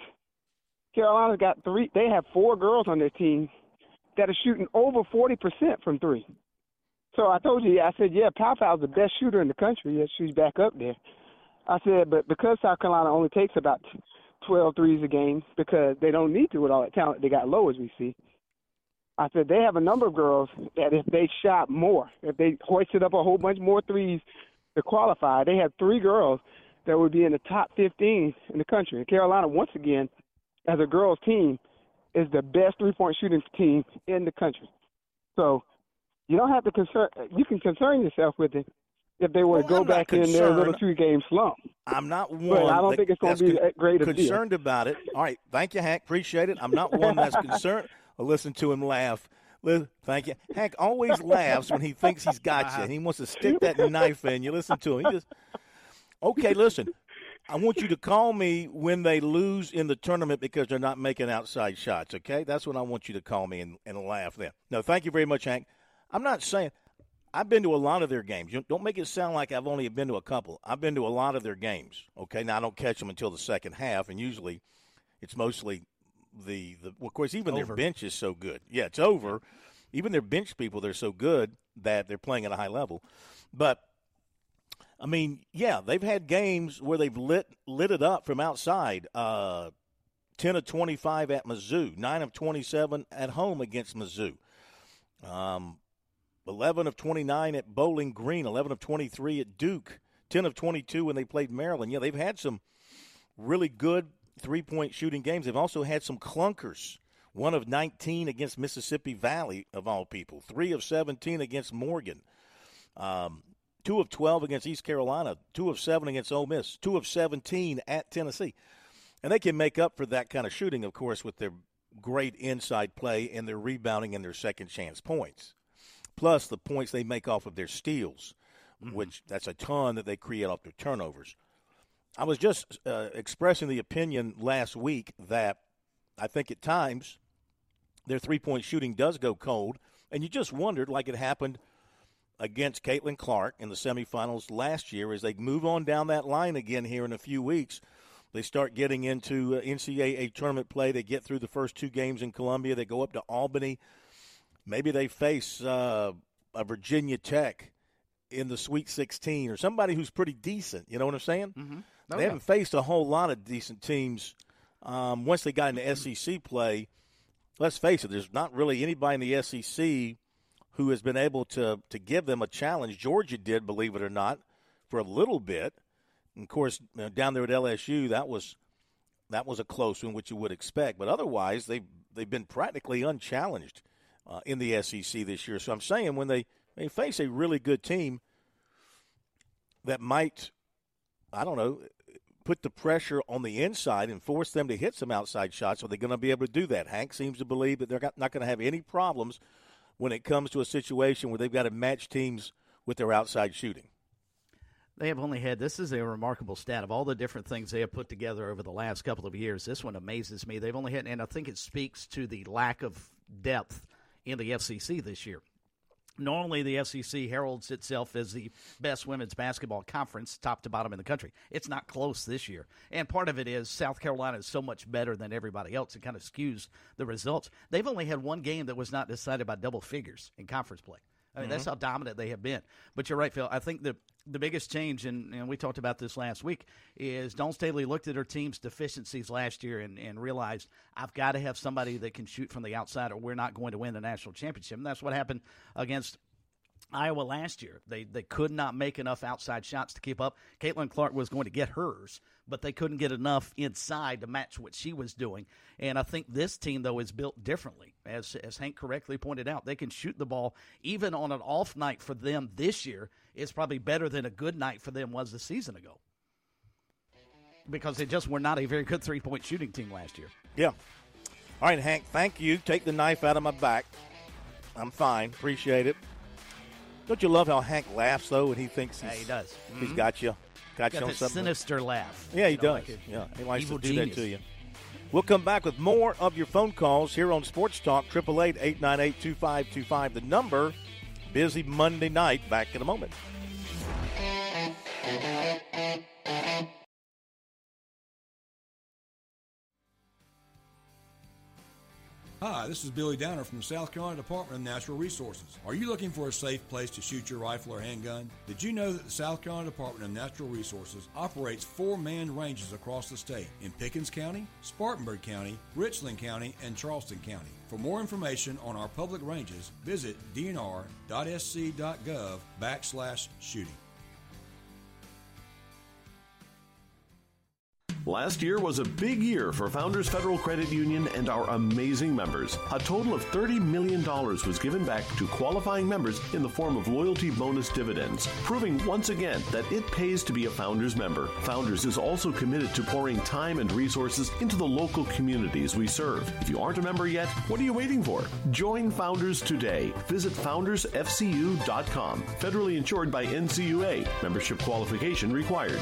Carolina's got three. They have four girls on their team that are shooting over 40% from three. So I told you, I said, yeah, Paopao's the best shooter in the country. Yeah, she's back up there. I said, but because South Carolina only takes about 12 threes a game because they don't need to with all that talent they got low as we see. I said they have a number of girls that if they shot more, if they hoisted up a whole bunch more threes to qualify, they have three girls that would be in the top 15 in the country. And Carolina, once again, as a girls' team, is the best three-point shooting team in the country. So you don't have to concern. You can concern yourself with it if they were Well, to oh, go I'm back in their little concerned. two-game slump. I'm not one. But I don't think it's going to be con- that great a deal. concerned about it. All right, thank you, Hank. Appreciate it. I'm not one that's concerned. *laughs* Listen to him laugh. Thank you. Hank always laughs when he thinks he's got you, and he wants to stick that knife in. You listen to him. He just okay. Listen, I want you to call me when they lose in the tournament because they're not making outside shots. Okay, that's when I want you to call me and, and laugh. Then, no, thank you very much, Hank. I'm not saying I've been to a lot of their games. Don't make it sound like I've only been to a couple. I've been to a lot of their games. Okay, now I don't catch them until the second half, and usually it's mostly the the. Well, of course, even Over. their bench is so good. Yeah, it's over. Even their bench people, they're so good that they're playing at a high level. But I mean, yeah, they've had games where they've lit lit it up from outside. Uh, Ten of twenty five at Mizzou, nine of twenty seven at home against Mizzou. Um, 11 of 29 at Bowling Green, 11 of 23 at Duke, 10 of 22 when they played Maryland. Yeah, they've had some really good three point shooting games. They've also had some clunkers. One of 19 against Mississippi Valley, of all people, three of 17 against Morgan, um, two of 12 against East Carolina, two of seven against Ole Miss, two of 17 at Tennessee. And they can make up for that kind of shooting, of course, with their great inside play and their rebounding and their second chance points plus the points they make off of their steals, which that's a ton that they create off their turnovers. I was just uh, expressing the opinion last week that I think at times their three point shooting does go cold, and you just wondered, like it happened against Caitlin Clark in the semifinals last year, as they move on down that line again here in a few weeks. They start getting into uh, NCAA tournament play. They get through the first two games in Columbia. They go up to Albany maybe they face uh, a Virginia Tech in the Sweet 16 or somebody who's pretty decent. You know what I'm saying? Mm-hmm. They haven't faced a whole lot of decent teams um, once they got into SEC play. Let's face it, there's not really anybody in the SEC who has been able to to give them a challenge. Georgia did, believe it or not, for a little bit. And of course, you know, down there at LSU, that was that was a close one, which you would expect. But otherwise, they they've been practically unchallenged uh, in the SEC this year. So I'm saying when they, they face a really good team that might, I don't know, put the pressure on the inside and force them to hit some outside shots, are they going to be able to do that? Hank seems to believe that they're not going to have any problems when it comes to a situation where they've got to match teams with their outside shooting. They have only had this is a remarkable stat of all the different things they have put together over the last couple of years. This one amazes me. They've only had, and I think it speaks to the lack of depth in the SEC this year. Normally, the SEC heralds itself as the best women's basketball conference, top to bottom in the country. It's not close this year. And part of it is South Carolina is so much better than everybody else. It kind of skews the results. They've only had one game that was not decided by double figures in conference play. I mean, mm-hmm. that's how dominant they have been. But you're right, Phil. I think the the biggest change, and, and we talked about this last week, is Dawn Staley looked at her team's deficiencies last year and, and realized I've got to have somebody that can shoot from the outside, or we're not going to win the national championship. And that's what happened against Iowa last year. They they could not make enough outside shots to keep up. Caitlin Clark was going to get hers, but they couldn't get enough inside to match what she was doing. And I think this team though is built differently. As as Hank correctly pointed out, they can shoot the ball even on an off night for them this year is probably better than a good night for them was the season ago. Because they just were not a very good three point shooting team last year. Yeah. All right, Hank, thank you. Take the knife out of my back. I'm fine. Appreciate it. Don't you love how Hank laughs though when he thinks he's, yeah, he does. He's mm-hmm. got you, got, got you on something. Sinister laugh. Yeah, he you know, does. Like yeah, he likes to do genius. that to you. We'll come back with more of your phone calls here on Sports Talk. Triple eight eight nine eight two five two five. The number. Busy Monday night. Back in a moment. Hi, this is Billy Downer from the South Carolina Department of Natural Resources. Are you looking for a safe place to shoot your rifle or handgun? Did you know that the South Carolina Department of Natural Resources operates four manned ranges across the state in Pickens County, Spartanburg County, Richland County, and Charleston County? For more information on our public ranges, visit dnr.sc.gov backslash shooting. Last year was a big year for Founders Federal Credit Union and our amazing members. A total of $30 million was given back to qualifying members in the form of loyalty bonus dividends, proving once again that it pays to be a Founders member. Founders is also committed to pouring time and resources into the local communities we serve. If you aren't a member yet, what are you waiting for? Join Founders today. Visit foundersfcu.com. Federally insured by NCUA. Membership qualification required.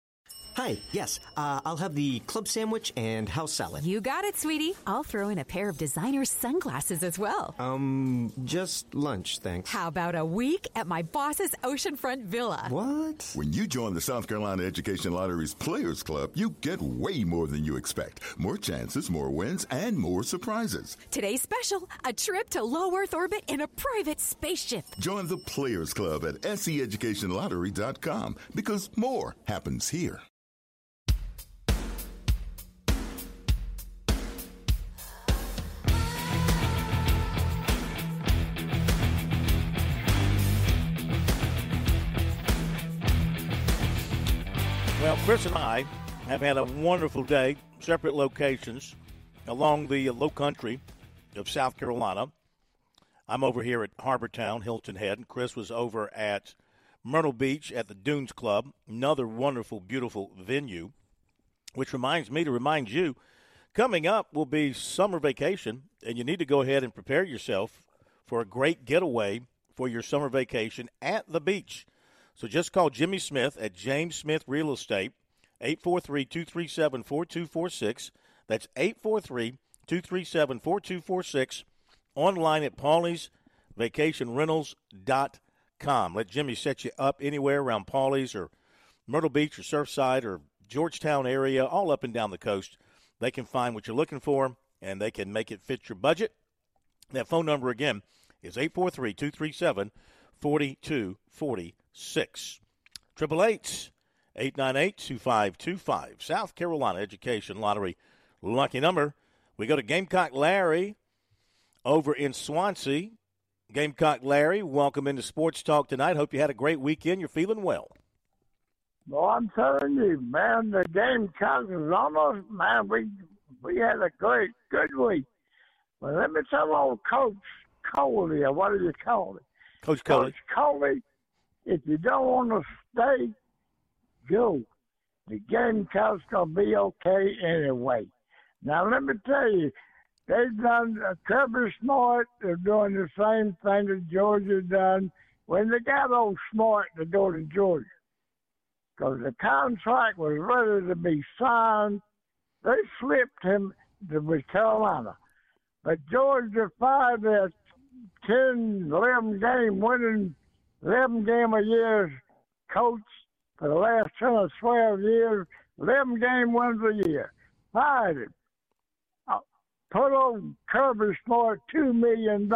Hi, yes, uh, I'll have the club sandwich and house salad. You got it, sweetie. I'll throw in a pair of designer sunglasses as well. Um, just lunch, thanks. How about a week at my boss's oceanfront villa? What? When you join the South Carolina Education Lottery's Players Club, you get way more than you expect. More chances, more wins, and more surprises. Today's special, a trip to low Earth orbit in a private spaceship. Join the Players Club at seeducationlottery.com because more happens here. Well, Chris and I have had a wonderful day, separate locations along the low country of South Carolina. I'm over here at Harbor Town, Hilton Head, and Chris was over at Myrtle Beach at the Dunes Club, another wonderful, beautiful venue. Which reminds me to remind you coming up will be summer vacation, and you need to go ahead and prepare yourself for a great getaway for your summer vacation at the beach. So just call Jimmy Smith at James Smith Real Estate, 843 237 4246. That's 843 237 4246. Online at pawleysvacationrentals.com. Let Jimmy set you up anywhere around Pawleys or Myrtle Beach or Surfside or Georgetown area, all up and down the coast. They can find what you're looking for and they can make it fit your budget. That phone number again is 843 237 4246 six. Triple eight eight nine eight two five two five. South Carolina Education Lottery lucky number. We go to Gamecock Larry over in Swansea. Gamecock Larry, welcome into Sports Talk tonight. Hope you had a great weekend. You're feeling well. Well, I'm telling you, man, the Gamecocks is almost man. We we had a great good week. But let me tell old Coach Coley, or what do you call it? Coach Coley. Coach Coley if you don't want to stay, go. The Gamecocks gonna be okay anyway. Now let me tell you, they've done uh, Kirby Smart. They're doing the same thing that Georgia done when they got old Smart to go to Georgia, because the contract was ready to be signed. They flipped him to Carolina, but Georgia fired that 10, 11 game winning, 11 game a year coach for the last 10 or 12 years, 11 game wins a year. Fired him. Uh, put on Kirby Smart $2 million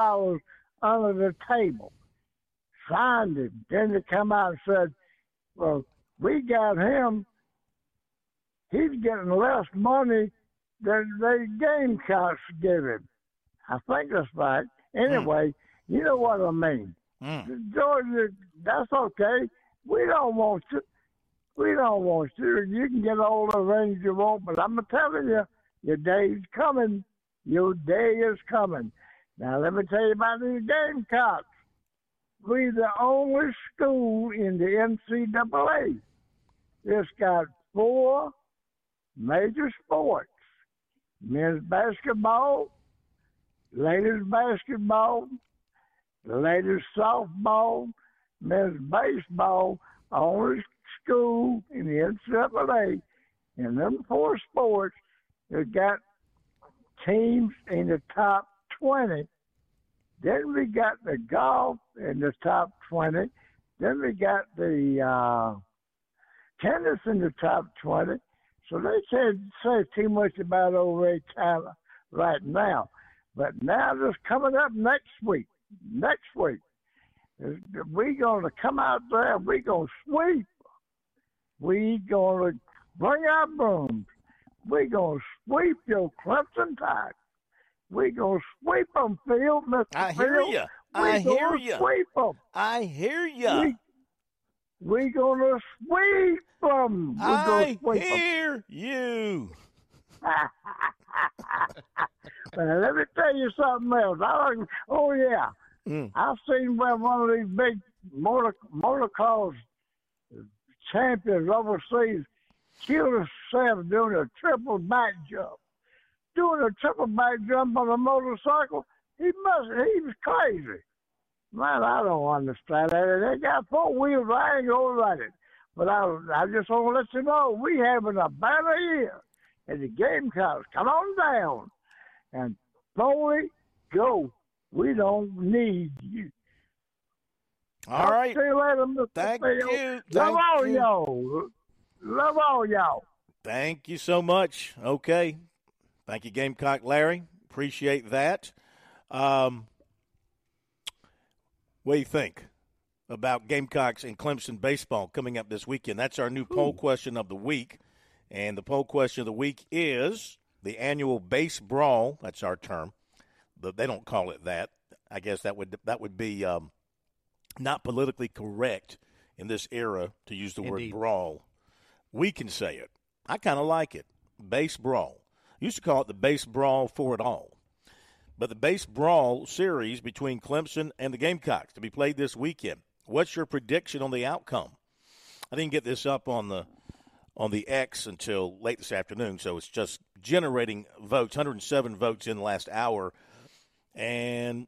under the table. Signed him. Then they come out and said, well, we got him. He's getting less money than the Gamecocks give him. I think that's right. Anyway, mm. you know what I mean. Mm. Georgia, that's okay. We don't want you. We don't want you. You can get all the rings you want, but I'm telling you, your day's coming. Your day is coming. Now, let me tell you about these Gamecocks. We're the only school in the NCAA that's got four major sports men's basketball, ladies basketball, ladies softball, men's baseball, only school in the NCAA and them four sports that got teams in the top 20. Then we got the golf in the top 20. Then we got the uh, tennis in the top 20. So they said say too much about old Ray Tyler right now. But now just coming up next week, next week, We're gonna come out there. We're gonna sweep. We're gonna bring our brooms. We're gonna sweep your Clemson Tide. We're gonna sweep them, Phil. Mr. I hear you. I hear you. Sweep them. I hear you. We, we gonna sweep them. We I sweep hear them. you. *laughs* well, let me tell you something else. I like, oh yeah, mm. I've seen where one of these big motor motocross champions overseas killed himself doing a triple back jump. Doing a triple back jump on a motorcycle, he must he was crazy. Man, I don't understand that. They got four wheels, I ain't gonna ride it. But I I just want to let you know we having a better year. And the Gamecocks, come on down and slowly go. We don't need you. All right. See you later, Mr. Thank Phil. you. Love Thank all you. y'all. Love all y'all. Thank you so much. Okay. Thank you, Gamecock Larry. Appreciate that. Um, what do you think about Gamecocks and Clemson baseball coming up this weekend? That's our new poll question of the week. And the poll question of the week is the annual base brawl. That's our term. But they don't call it that. I guess that would that would be um, not politically correct in this era to use the Indeed. word brawl. We can say it. I kind of like it. Base brawl. Used to call it the base brawl for it all. But the base brawl series between Clemson and the Gamecocks to be played this weekend. What's your prediction on the outcome? I didn't get this up on the on the X until late this afternoon, so it's just generating votes. 107 votes in the last hour, and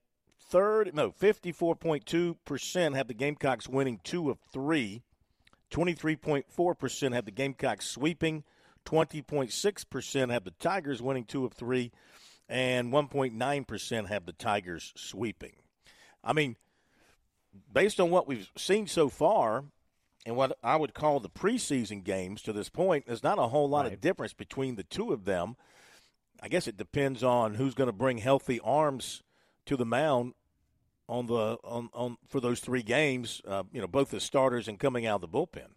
third, no, 54.2% have the Gamecocks winning two of three. 23.4% have the Gamecocks sweeping. 20.6% have the Tigers winning two of three. And 1.9% have the Tigers sweeping. I mean, based on what we've seen so far and what I would call the preseason games to this point, there's not a whole lot of difference between the two of them. I guess it depends on who's going to bring healthy arms to the mound on the on, on for those three games. Uh, you know, both the starters and coming out of the bullpen.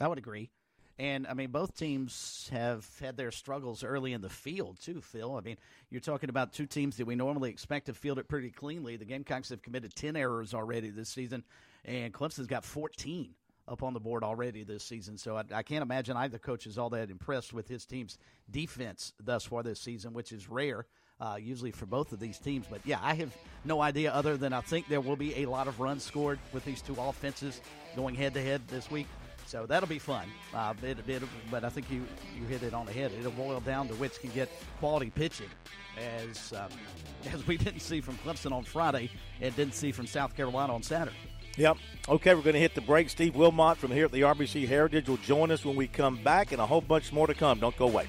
I would agree. And I mean, both teams have had their struggles early in the field too. Phil, I mean, you're talking about two teams that we normally expect to field it pretty cleanly. The Gamecocks have committed ten errors already this season, and Clemson's got 14 up on the board already this season. So I, I can't imagine either coach is all that impressed with his team's defense thus far this season, which is rare. Uh, usually for both of these teams. But yeah, I have no idea other than I think there will be a lot of runs scored with these two offenses going head to head this week. So that'll be fun. Uh, it, it, but I think you, you hit it on the head. It'll boil down to which can get quality pitching, as um, *laughs* as we didn't see from Clemson on Friday and didn't see from South Carolina on Saturday. Yep. Okay, we're going to hit the break. Steve Wilmot from here at the RBC Heritage will join us when we come back, and a whole bunch more to come. Don't go away.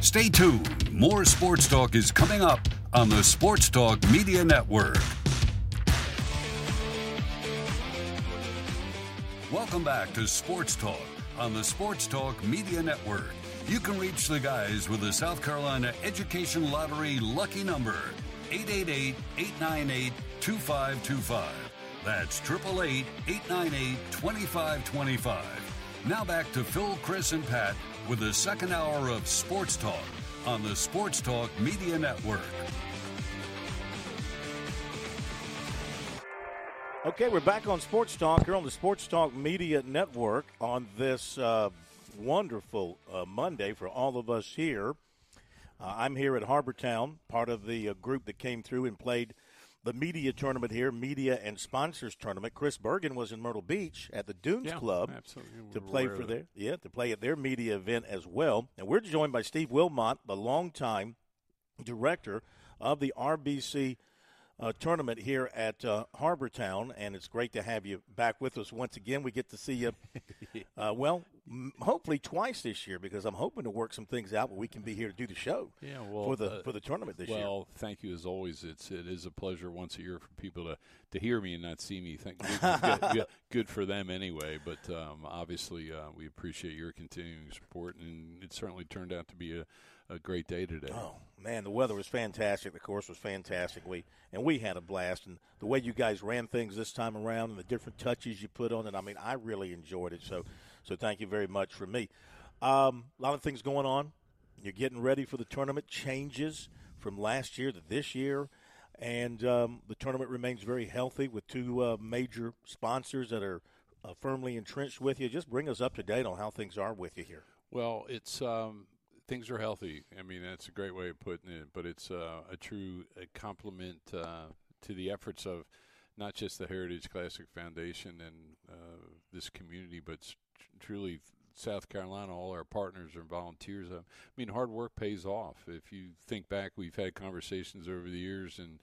Stay tuned. More sports talk is coming up on the Sports Talk Media Network. Welcome back to Sports Talk on the Sports Talk Media Network. You can reach the guys with the South Carolina Education Lottery lucky number 888 898 2525. That's 888 898 2525. Now back to Phil, Chris, and Pat with the second hour of Sports Talk on the Sports Talk Media Network. Okay, we're back on Sports Talk here on the Sports Talk Media Network on this uh, wonderful uh, Monday for all of us here. Uh, I'm here at Harbortown, part of the uh, group that came through and played the media tournament here, media and sponsors tournament. Chris Bergen was in Myrtle Beach at the Dunes yeah, Club absolutely. to We're play for their yeah to play at their media event as well. And we're joined by Steve Wilmot, the longtime director of the RBC uh, tournament here at uh, Harbortown, and it's great to have you back with us once again. We get to see you, *laughs* uh, well, m- hopefully twice this year because I'm hoping to work some things out where we can be here to do the show Yeah, well, for the uh, for the tournament this year. well, thank you as always. It's it is a pleasure once a year for people to, to hear me and not see me. Thank good, good, *laughs* good for them anyway. But um, obviously, uh, we appreciate your continuing support, and it certainly turned out to be a, a great day today. Oh man, the weather was fantastic. The course was fantastic. We and we had a blast. And the way you guys ran things this time around, and the different touches you put on it, I mean, I really enjoyed it. So, so thank you very much for me. Um, a lot of things going on. You're getting ready for the tournament. Changes from last year to this year, and um, the tournament remains very healthy with two uh, major sponsors that are uh, firmly entrenched with you. Just bring us up to date on how things are with you here. Well, it's um, things are healthy. I mean, that's a great way of putting it, but it's uh, a true compliment uh, to the efforts of not just the Heritage Classic Foundation and uh, this community, but tr- truly South Carolina. All our partners and volunteers. I mean, hard work pays off. If you think back, we've had conversations over the years and.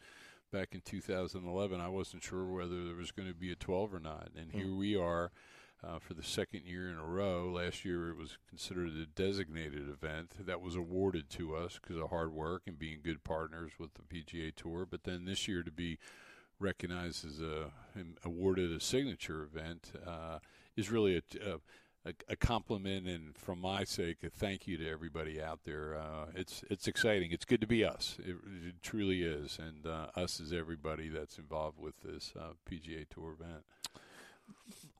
Back in 2011, I wasn't sure whether there was going to be a 12 or not, and here we are uh, for the second year in a row. Last year it was considered a designated event that was awarded to us because of hard work and being good partners with the PGA Tour. But then this year to be recognized as a and awarded a signature event uh, is really a, a, a compliment and from my sake a thank you to everybody out there. Uh, it's it's exciting. It's good to be us. It, it truly is, and uh, us is everybody that's involved with this uh, PGA Tour event.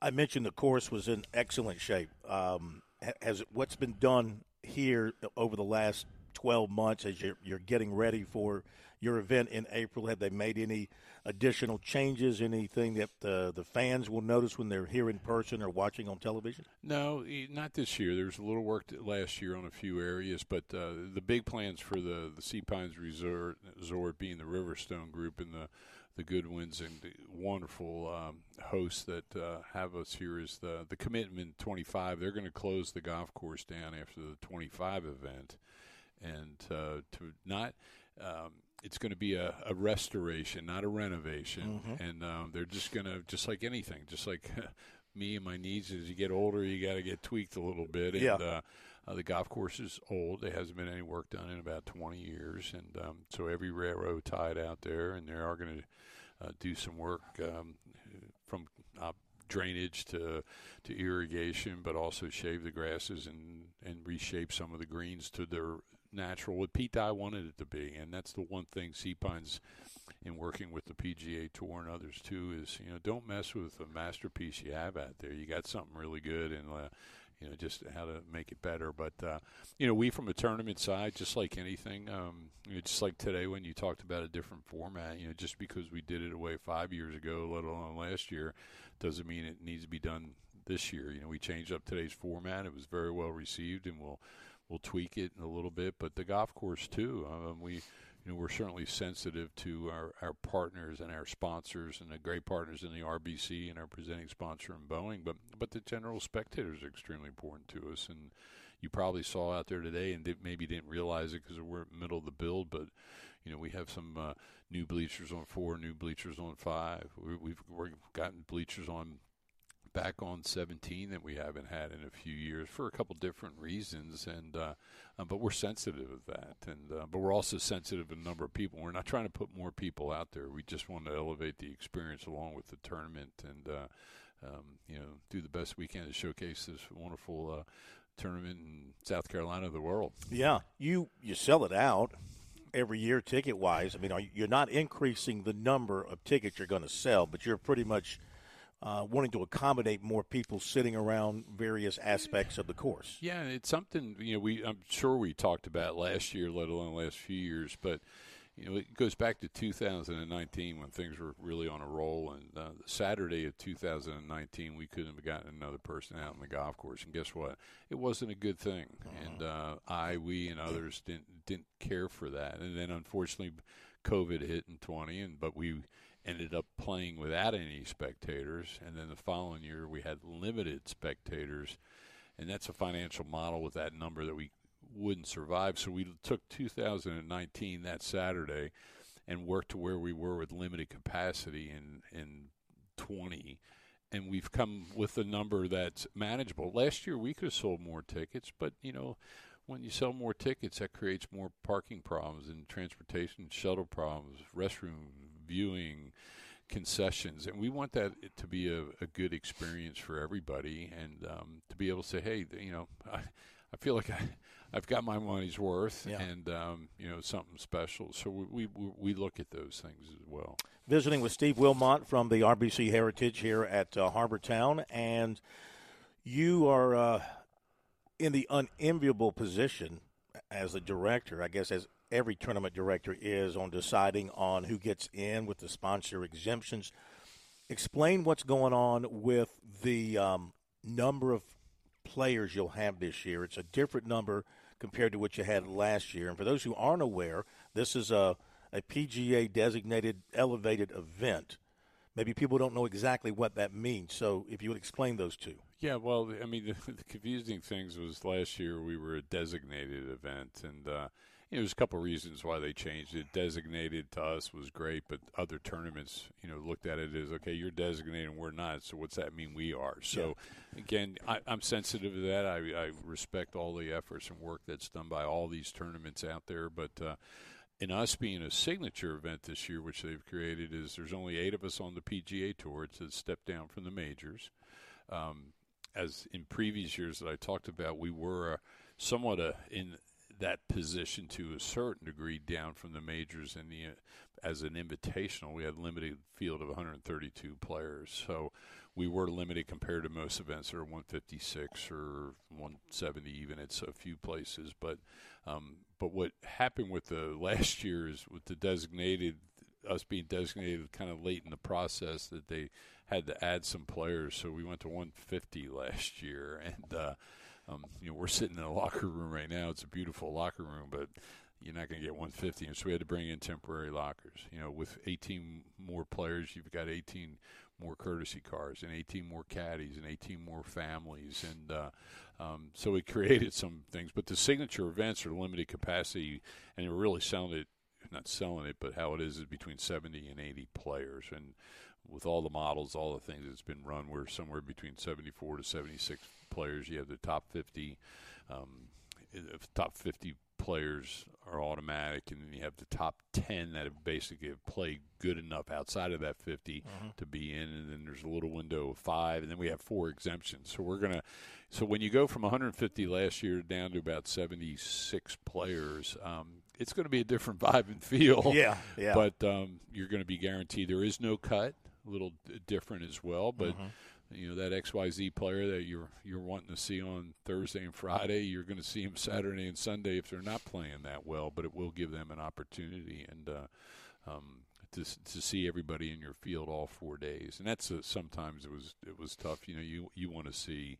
I mentioned the course was in excellent shape. Um, has what's been done here over the last 12 months as you're, you're getting ready for your event in April? Have they made any additional changes? Anything that the the fans will notice when they're here in person or watching on television? No, not this year. There was a little work last year on a few areas, but uh, the big plans for the the Sea Pines Resort, resort being the Riverstone Group and the the Goodwins and the wonderful um, hosts that uh, have us here is the the commitment 25. They're going to close the golf course down after the 25 event, and uh, to not. Um, it's going to be a, a restoration, not a renovation, Mhm. and um, they're just going to, just like anything, just like *laughs* me and my needs. As you get older, you got to get tweaked a little bit. And, Yeah. uh, uh, the golf course is old. There hasn't been any work done in about 20 years, and um, so every railroad tied out there, and they are going to uh, do some work um, from uh, drainage to to irrigation, but also shave the grasses and and reshape some of the greens to their natural what Pete Dye wanted it to be, and that's the one thing Sea Pines in working with the PGA Tour and others too is you know don't mess with the masterpiece you have out there. You got something really good, and uh, you know just how to make it better. But uh, you know we from a tournament side, just like anything, um, you know, just like today when you talked about a different format, you know just because we did it away five years ago, let alone last year, doesn't mean it needs to be done this year. You know we changed up today's format. It was very well received, and we'll we'll tweak it in a little bit. But the golf course too. Um, we you know, we're certainly sensitive to our, our partners and our sponsors and the great partners in the RBC and our presenting sponsor in Boeing. But but the general spectators are extremely important to us. And you probably saw out there today and did, maybe didn't realize it because we're in the middle of the build. But you know, we have some uh, new bleachers on four, new bleachers on five. We, we've we've gotten bleachers on back on 17 that we haven't had in a few years for a couple different reasons and uh, uh, but we're sensitive of that and uh, but we're also sensitive to a number of people. We're not trying to put more people out there. We just want to elevate the experience along with the tournament and uh, um, you know do the best we can to showcase this wonderful uh, tournament in South Carolina the world. Yeah. You you sell it out every year ticket wise I mean you're not increasing the number of tickets you're going to sell but you're pretty much uh, wanting to accommodate more people sitting around various aspects of the course. Yeah, it's something you know we I'm sure we talked about last year, let alone the last few years, but you know it goes back to 2019 when things were really on a roll. And uh, Saturday of 2019, we couldn't have gotten another person out on the golf course, and guess what? It wasn't a good thing, uh-huh. and uh, I, we, and others didn't didn't care for that. And then unfortunately, COVID hit in 20, and but we ended up playing without any spectators, and then the following year we had limited spectators, and that's a financial model with that number that we wouldn't survive. So we took 2019 that Saturday and worked to where we were with limited capacity in in 20 and we've come with a number that's manageable. Last year we could have sold more tickets, but you know, when you sell more tickets, that creates more parking problems and transportation shuttle problems, restroom viewing, concessions, and we want that to be a, a good experience for everybody, and um, to be able to say, hey, you know, *laughs* I, I feel like I. I've got my money's worth, yeah. and um, you know something special. So we, we we look at those things as well. Visiting with Steve Wilmot from the RBC Heritage here at uh, Harbour Town, and you are uh, in the unenviable position as a director, I guess, as every tournament director is on deciding on who gets in with the sponsor exemptions. Explain what's going on with the um, number of players you'll have this year. It's a different number compared to what you had last year. And for those who aren't aware, this is a, a PGA designated elevated event. Maybe people don't know exactly what that means. So if you would explain those two. Yeah, well, I mean, *laughs* the, the confusing things was last year we were a designated event, and uh, you know, there's a couple of reasons why they changed it. Designated to us was great, but other tournaments, you know, looked at it as okay, you're designated and we're not. So what's that mean? We are. So yeah. again, I, am sensitive to that. I, I, respect all the efforts and work that's done by all these tournaments out there, but. Uh, in us being a signature event this year, which they've created, is there's only eight of us on the PGA Tour. It's a step down from the majors. Um, as in previous years that I talked about, we were somewhat a, in that position to a certain degree down from the majors and the as an invitational we had limited field of 132 players. So we were limited compared to most events that are 156 or 170 even it's a few places. But um, but what happened with the *laughs* last year is with the designated us being designated kind of late in the process that they had to add some players. So we went to 150 last year. And uh, um, you know, we're sitting in a *laughs* locker room right now. It's a beautiful locker room, but you're not going to get 150. And so we had to bring in temporary lockers. You know, with 18 more players, you've got 18 more courtesy cars and 18 more caddies and 18 more families. And uh, um, so it *laughs* created some things. But the signature events are limited capacity, and we're really it, not selling it, but how it is is between 70 and 80 players. And with all the models, all the things that's been run, we're somewhere between 74 to 76 players. You have the top 50. Um, top 50 players are automatic, and then you have the top 10 that have basically have played good enough outside of that 50 mm-hmm. to be in, and then there's a little window of five, and then we have four exemptions. So we're gonna. So when you go from 150 last year down to about 76 players, um, it's going to be a different *laughs* vibe and feel. Yeah, yeah. But um, you're going to be guaranteed there is no cut. A little different as well, but. Mm-hmm you know that XYZ player that you're you're wanting to see on Thursday and Friday, you're going to see him Saturday and Sunday if they're not playing that well, but it will give them an opportunity and uh, um, to to see everybody in your field all four days, and that's a, sometimes it was it was tough. You know, you you want to see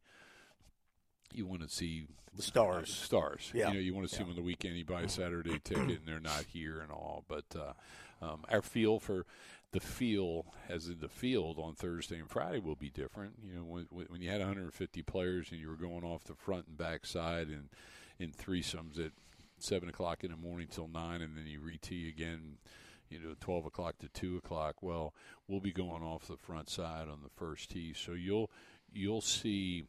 you want to see the stars. Stars. Yeah. You know, you want to see Yeah. them on the weekend. You buy a Saturday *clears throat* ticket, and they're not here and all. But uh, um, our feel for the feel as in the field on Thursday and Friday will be different. You know, when, when you had 150 players and you were going off the front and back side and in threesomes at seven o'clock in the morning till nine, and then you re-tee again. You know, 12 o'clock to 2 o'clock. Well, we'll be going off the front side on the first tee, so you'll you'll see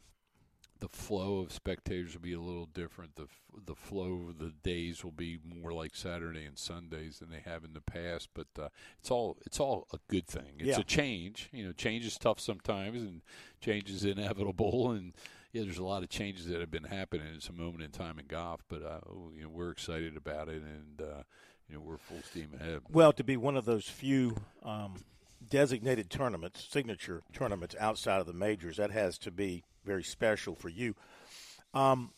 the flow of spectators will be a little different. The the flow of the days will be more like Saturday and Sundays than they have in the past. But uh, it's all it's all a good thing. It's Yeah. a change. You know, change is tough sometimes, and change is inevitable. *laughs* And yeah, there's a lot of changes that have been happening. It's a moment in time in golf, but uh, you know we're excited about it, and uh, you know we're full steam ahead. Well, to be one of those few um, designated tournaments, signature tournaments outside of the majors, that has to be very special for you. Um,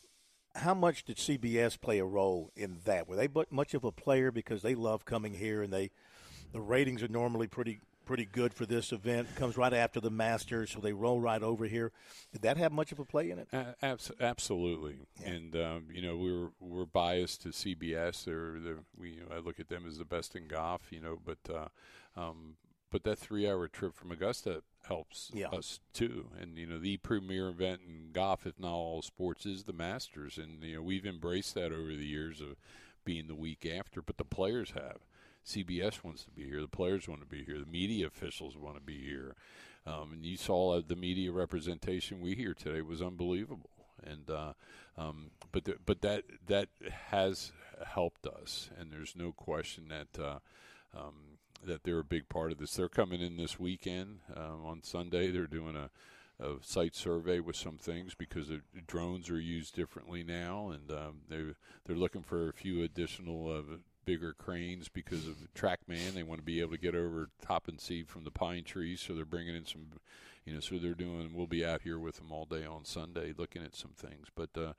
how much did CBS play a role in that? Were they much of a player because they love coming here and they the ratings are normally pretty pretty good for this event. Comes right after the Masters, so they roll right over here. Did that have much of a play in it? A- abs- absolutely, and um, you know we're we're biased to CBS. They're, they're we you know, I look at them as the best in golf, you know, but uh, um, but that three-hour trip from Augusta helps Yeah. us too. And you know the premier event in golf, if not all sports, is the Masters, and you know we've embraced that over the years of being the week after. But the players have. CBS wants to be here. The players want to be here. The media officials want to be here. Um, and you saw uh, the media representation we hear today was unbelievable. And uh, um, but the, but that that has helped us, and there's no question that uh, um, that they're a big part of this. They're coming in this weekend um, on Sunday. They're doing a, a site survey with some things because the drones are used differently now, and um, they they're looking for a few additional uh, bigger cranes because of TrackMan. They want to be able to get over top and see from the pine trees, so they're bringing in some, you know, so they're doing. We'll be out here with them all day on Sunday, looking at some things. But uh,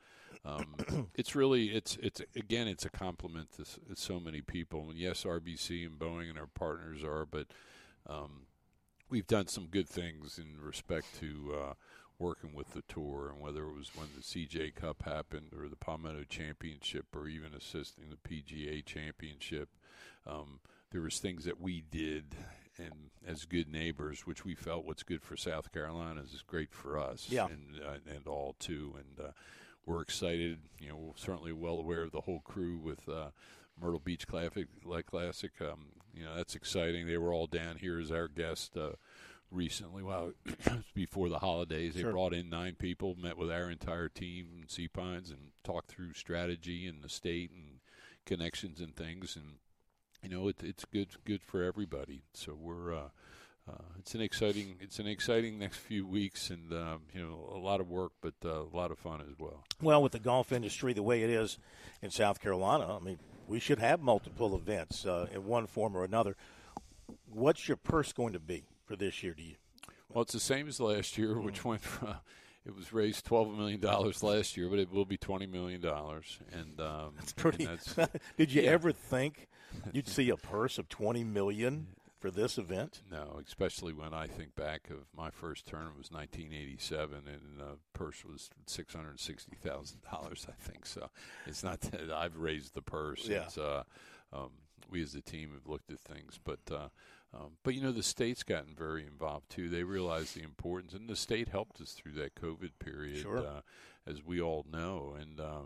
um, *clears throat* it's really, it's it's again, it's a compliment to so many people. And yes, RBC and Boeing and our partners are, but um, we've done some good things in respect to uh, working with the tour, and whether it was when the CJ Cup happened, or the Palmetto Championship, or even assisting the PGA Championship. Um, there was things that we did, and as good neighbors, which we felt what's good for South Carolina is great for us, Yeah. and uh, and all too, and. Uh, we're excited. You know, we're certainly well aware of the whole crew with uh, Myrtle Beach Classic. Like Classic, um, you know, that's exciting. They were all down here as our guest uh, recently. Well, *coughs* before the holidays, they Sure. brought in nine people, met with our entire team in Sea Pines, and talked through strategy and the state and connections and things. And you know, it, it's good good for everybody. So we're. Uh, it's an exciting, it's an exciting next few weeks, and um, you know a lot of work, but uh, a lot of fun as well. Well, with the golf industry the way it is in South Carolina, I mean, we should have multiple events uh, in one form or another. What's your purse going to be for this year? Do you? Well, it's the same as last year, which went from *laughs* it was raised twelve million dollars last year, but it will be twenty million dollars, and um, That's pretty. and that's- *laughs* Did you yeah. ever think you'd *laughs* see a purse of twenty million for this event? No, especially when I think back of my first term was 1987, and the purse was six hundred sixty thousand dollars. I think so. It's not that I've raised the purse. Yeah. It's, uh, um, we as a team have looked at things, but uh, um, but you know the state's gotten very involved too. They realize the importance, and the state helped us through that COVID period, Sure. uh, as we all know, and uh,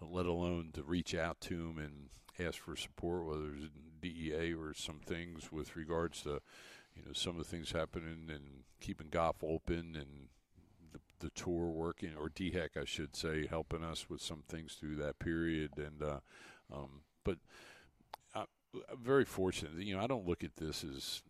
let alone to reach out to them and ask for support, whether it's DEA or some things with regards to you know some of the things happening and keeping golf open and the, the tour working or DHEC I should say helping us with some things through that period. And uh, um, but I, I'm very fortunate you know I don't look at this as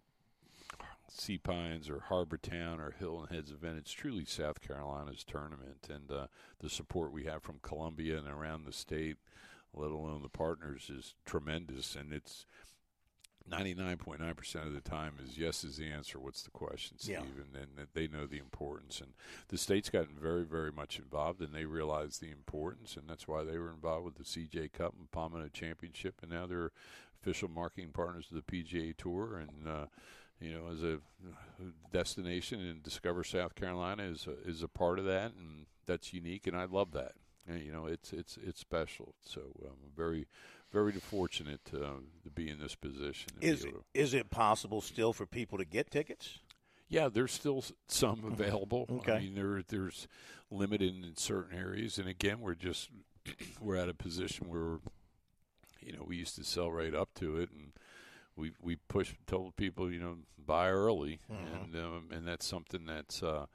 Sea Pines or Harbor Town or Hilton Head's event. It's truly South Carolina's tournament. And uh, the support we have from Columbia and around the state let alone the partners is tremendous and it's 99.9% of the time is yes is the answer. What's the question, Steve? Yeah. And, and they know the importance. And the state's gotten very, very much involved, and they realize the importance, and that's why they were involved with the CJ Cup and Palmetto Championship, and now they're official marketing partners of the PGA Tour. And uh, you know, as a destination and Discover South Carolina is a, is a part of that, and that's unique, and I love that. And, you know, it's it's it's special. So um, very very fortunate to, um, to be in this position. Is it, is it possible still for people to get tickets? Yeah, there's still some Mm-hmm. available. Okay. I mean, there there's limited in certain areas, and again, we're just *clears throat* we're at a position where you know we used to sell right up to it, and we we push told people you know buy early, Mhm. and um, and that's something that's. Uh,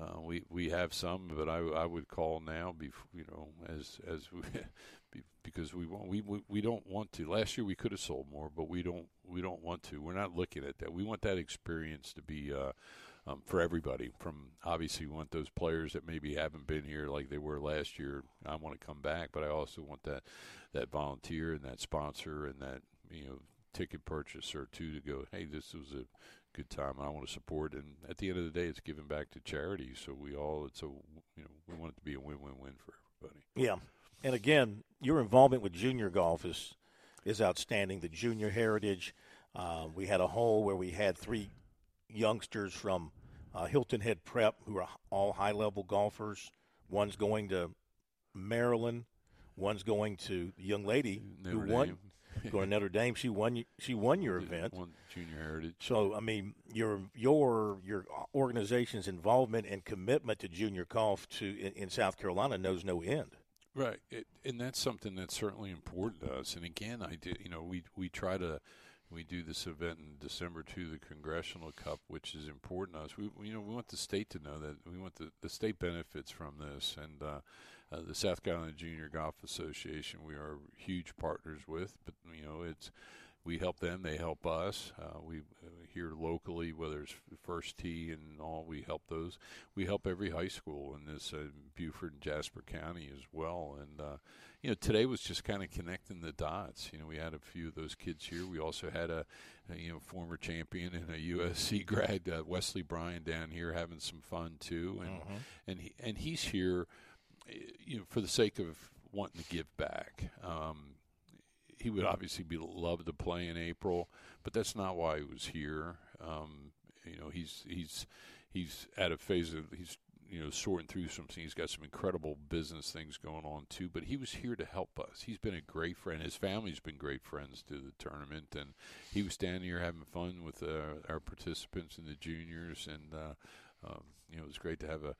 uh, we we have some, but I, I would call now, bef- you know, as as we, *laughs* because we want we, we we don't want to. Last year we could have sold more, but we don't we don't want to. We're not looking at that. We want that experience to be uh, um, for everybody. From obviously, we want those players that maybe haven't been here like they were last year. I want to come back, but I also want that that volunteer and that sponsor and that you know ticket purchaser too to go. Hey, this was a good time. I want to support, and at the end of the day, it's giving back to charity. So we all, it's a you know, we want it to be a win-win-win for everybody. Yeah, and again, your involvement with junior golf is is outstanding. The junior heritage. Uh, we had a hole where we had three youngsters from uh, Hilton Head Prep who are all high level golfers. One's going to Maryland. One's going to the young lady who won. Dame. *laughs* going to Notre Dame. She won. She won your event. Won junior heritage. So I mean, your your your organization's involvement and commitment to junior golf to in, in South Carolina knows no end. Right, it, and that's something that's certainly important to us. And again, I do, you know, we we try to we do this event in December to the Congressional Cup, which is important to us. We you know we want the state to know that we want the the state benefits from this, and uh, uh, the South Carolina Junior Golf Association we are huge partners with. But you know it's we help them, they help us. Uh, we uh, here locally, whether it's First Tee and all, we help those. We help every high school in this uh, Beaufort and Jasper County as well. And uh, you know, today was just kind of connecting the dots. You know, we had a few of those kids here. We also had a, a you know former champion and a USC *laughs* grad, uh, Wesley Bryan, down here having some fun too. And Mhm. and he, and he's here, you know, for the sake of wanting to give back. Um, he would obviously be love to play in April, but that's not why he was here. Um, you know, he's he's he's at a phase of he's you know sorting through something. He's got some incredible business things going on too. But he was here to help us. He's been a great friend. His family's been great friends to the tournament, and he was standing here having fun with uh, our participants and the juniors. And uh, um, you know, it was great to have a.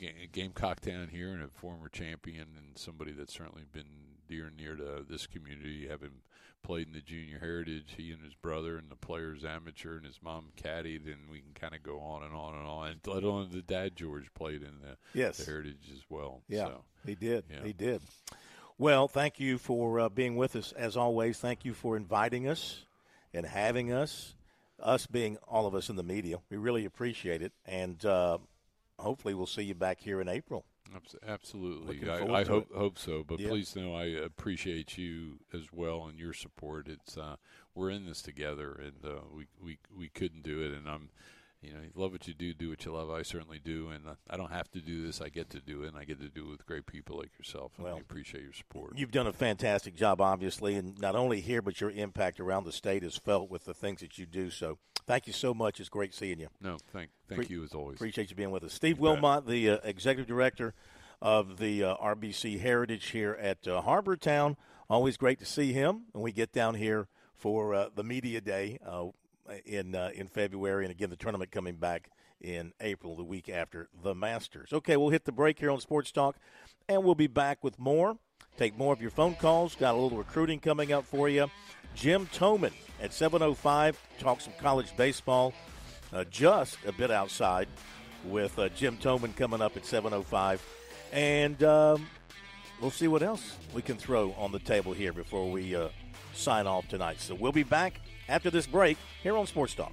Ga- Gamecock down here and a former champion and somebody that's certainly been dear and near to this community, having played in the junior heritage, he and his brother and the players amateur and his mom caddied, and we can kind of go on and on and on. And let alone the dad George played in the, Yes. the heritage as well. Yeah, so, he did. yeah. He did. Well, thank you for uh, being with us as always. Thank you for inviting us and having us. Us being all of us in the media, we really appreciate it, and uh, hopefully we'll see you back here in April. Absolutely, I, I hope it. hope so. But Yeah. please know I appreciate you as well and your support. It's uh, we're in this together, and uh, we we we couldn't do it. And I'm, you know, love what you do, do what you love. I certainly do, and I don't have to do this. I get to do it, and I get to do it with great people like yourself. And Well, we appreciate your support. You've done a fantastic job, obviously, and not only here, but your impact around the state is felt with the things that you do. So, thank you so much. It's great seeing you. No, thank thank Pre- you as always. Appreciate you being with us. Steve You bet. Wilmot, the uh, executive director of the uh, RBC Heritage here at uh, Harbor Town. Always great to see him when we get down here for uh, the media day uh, in uh, in February, and again the tournament coming back in April, the week after the Masters. Okay, we'll hit the break here on Sports Talk, and we'll be back with more. Take more of your phone calls. Got a little recruiting coming up for you. Jim Toman at 7:05 talk some college baseball. Uh, just a bit outside with uh, Jim Toman coming up at 7:05, and um, we'll see what else we can throw on the table here before we uh, sign off tonight. So we'll be back after this break here on Sports Talk.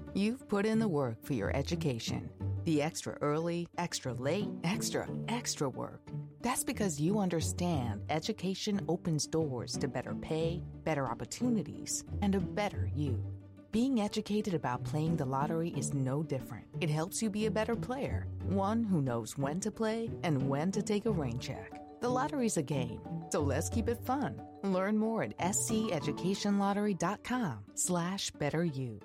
You've put in the work for your education. The extra early, extra late, extra, extra work. That's because you understand education opens doors to better pay, better opportunities, and a better you. Being educated about playing the lottery is no different. It helps you be a better player, one who knows when to play and when to take a rain check. The lottery's a game, so let's keep it fun. Learn more at sceducationlottery.com slash better you.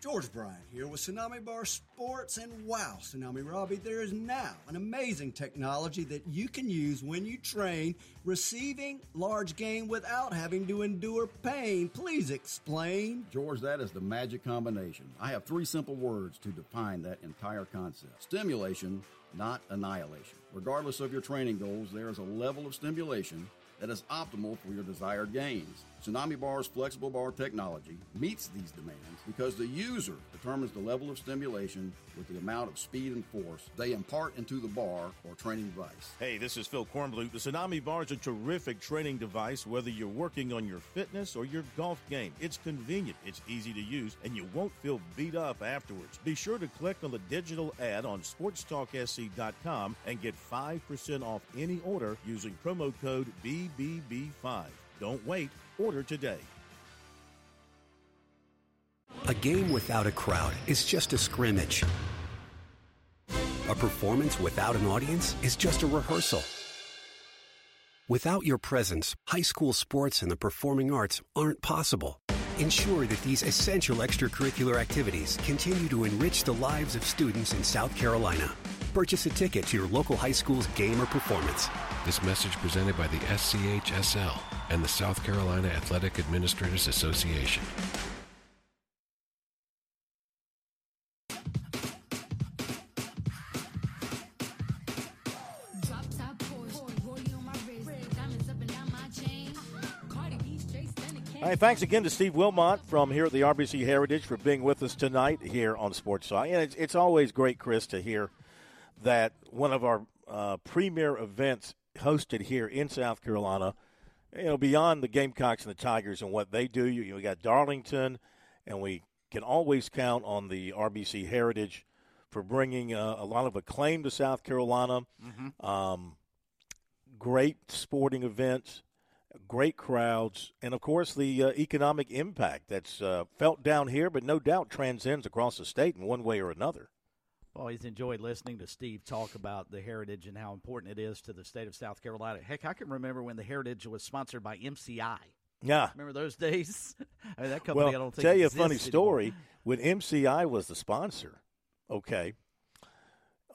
George Bryant here with Tsunami Bar Sports, and wow, Tsunami Robbie, there is now an amazing technology that you can use when you train receiving large game without having to endure pain. Please explain. George, that is the magic combination. I have three simple words to define that entire concept stimulation, not annihilation. Regardless of your training goals, there is a level of stimulation that is optimal for your desired gains. Tsunami Bar's flexible bar technology meets these demands because the user determines the level of stimulation with the amount of speed and force they impart into the bar or training device. Hey, this is Phil Kornblut. The Tsunami Bar is a terrific training device whether you're working on your fitness or your golf game. It's convenient, it's easy to use, and you won't feel beat up afterwards. Be sure to click on the digital ad on sportstalksc.com and get 5% off any order using promo code BBB5. Don't wait. Order today. A game without a crowd is just a scrimmage. A performance without an audience is just a rehearsal. Without your presence, high school sports and the performing arts aren't possible. Ensure that these essential extracurricular activities continue to enrich the lives of students in South Carolina. Purchase a ticket to your local high school's game or performance. This message presented by the SCHSL and the South Carolina Athletic Administrators Association. All right, thanks again to Steve Wilmot from here at the RBC Heritage for being with us tonight here on Sports Talk. And it's, it's always great, Chris, to hear that one of our uh, premier events hosted here in South Carolina, you know, beyond the Gamecocks and the Tigers and what they do, you, you know, we got Darlington, and we can always count on the RBC Heritage for bringing uh, a lot of acclaim to South Carolina. Mm-hmm. Um, great sporting events, great crowds, and of course the uh, economic impact that's uh, felt down here, but no doubt transcends across the state in one way or another. Always enjoyed listening to Steve talk about the heritage and how important it is to the state of South Carolina. Heck, I can remember when the heritage was sponsored by MCI. Yeah, remember those days? *laughs* I mean, that company. well, I don't think tell you a funny story. anymore. When MCI was the sponsor, okay,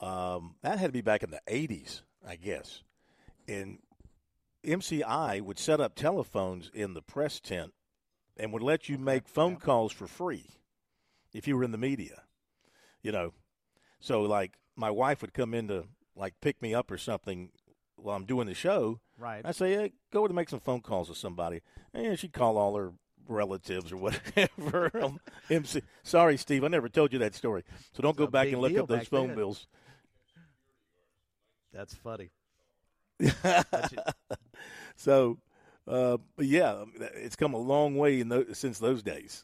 um, that had to be back in the '80s, I guess. And MCI would set up telephones in the press tent and would let you make phone calls for free if you were in the media. You know, so like my wife would come in to like pick me up or something while I'm doing the show. Right. I say, hey, go over to make some phone calls with somebody. And she'd call all her relatives or *laughs* whatever. Um, MC, sorry, Steve, I never told you that story. So don't It's go back and look up those phone then. bills. That's funny. *laughs* so, uh, but yeah, it's come a long way in those, since those days.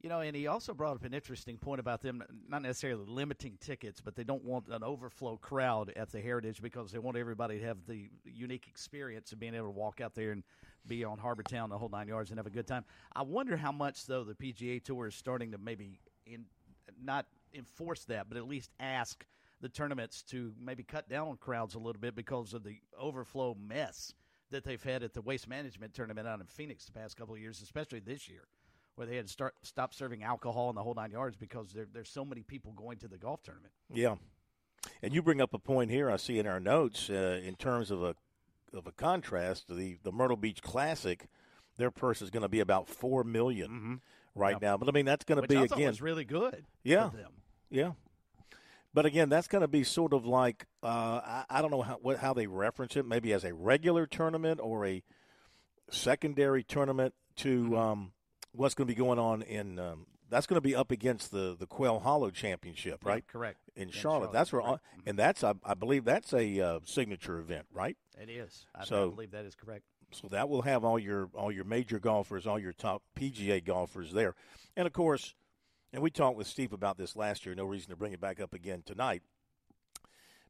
You know, and he also brought up an interesting point about them not necessarily limiting tickets, but they don't want an overflow crowd at the Heritage because they want everybody to have the unique experience of being able to walk out there and be on Harbor Town the whole nine yards and have a good time. I wonder how much though the PGA Tour is starting to maybe in not enforce that, but at least ask the tournaments to maybe cut down on crowds a little bit because of the overflow mess that they've had at the waste management tournament out in Phoenix the past couple of years, especially this year, where they had to start stop serving alcohol in the whole nine yards because there, there's so many people going to the golf tournament. Yeah, and you bring up a point here. I see in our notes uh, in terms of a of a contrast. The the Myrtle Beach Classic, their purse is going to be about four million right now. But I mean, that's going to be I again was really good. Yeah, for them. yeah. But again, that's going to be sort of like uh, I, I don't know how what, how they reference it, maybe as a regular tournament or a secondary tournament to um, what's going to be going on in. Um, that's going to be up against the the Quail Hollow Championship, right? Yeah, correct. In, In Charlotte. Charlotte, that's where, and that's I, I believe that's a uh, signature event, right? It is. I, So- I believe that is correct. So that will have all your all your major golfers, all your top PGA golfers there, and of course, and we talked with Steve about this last year. No reason to bring it back up again tonight.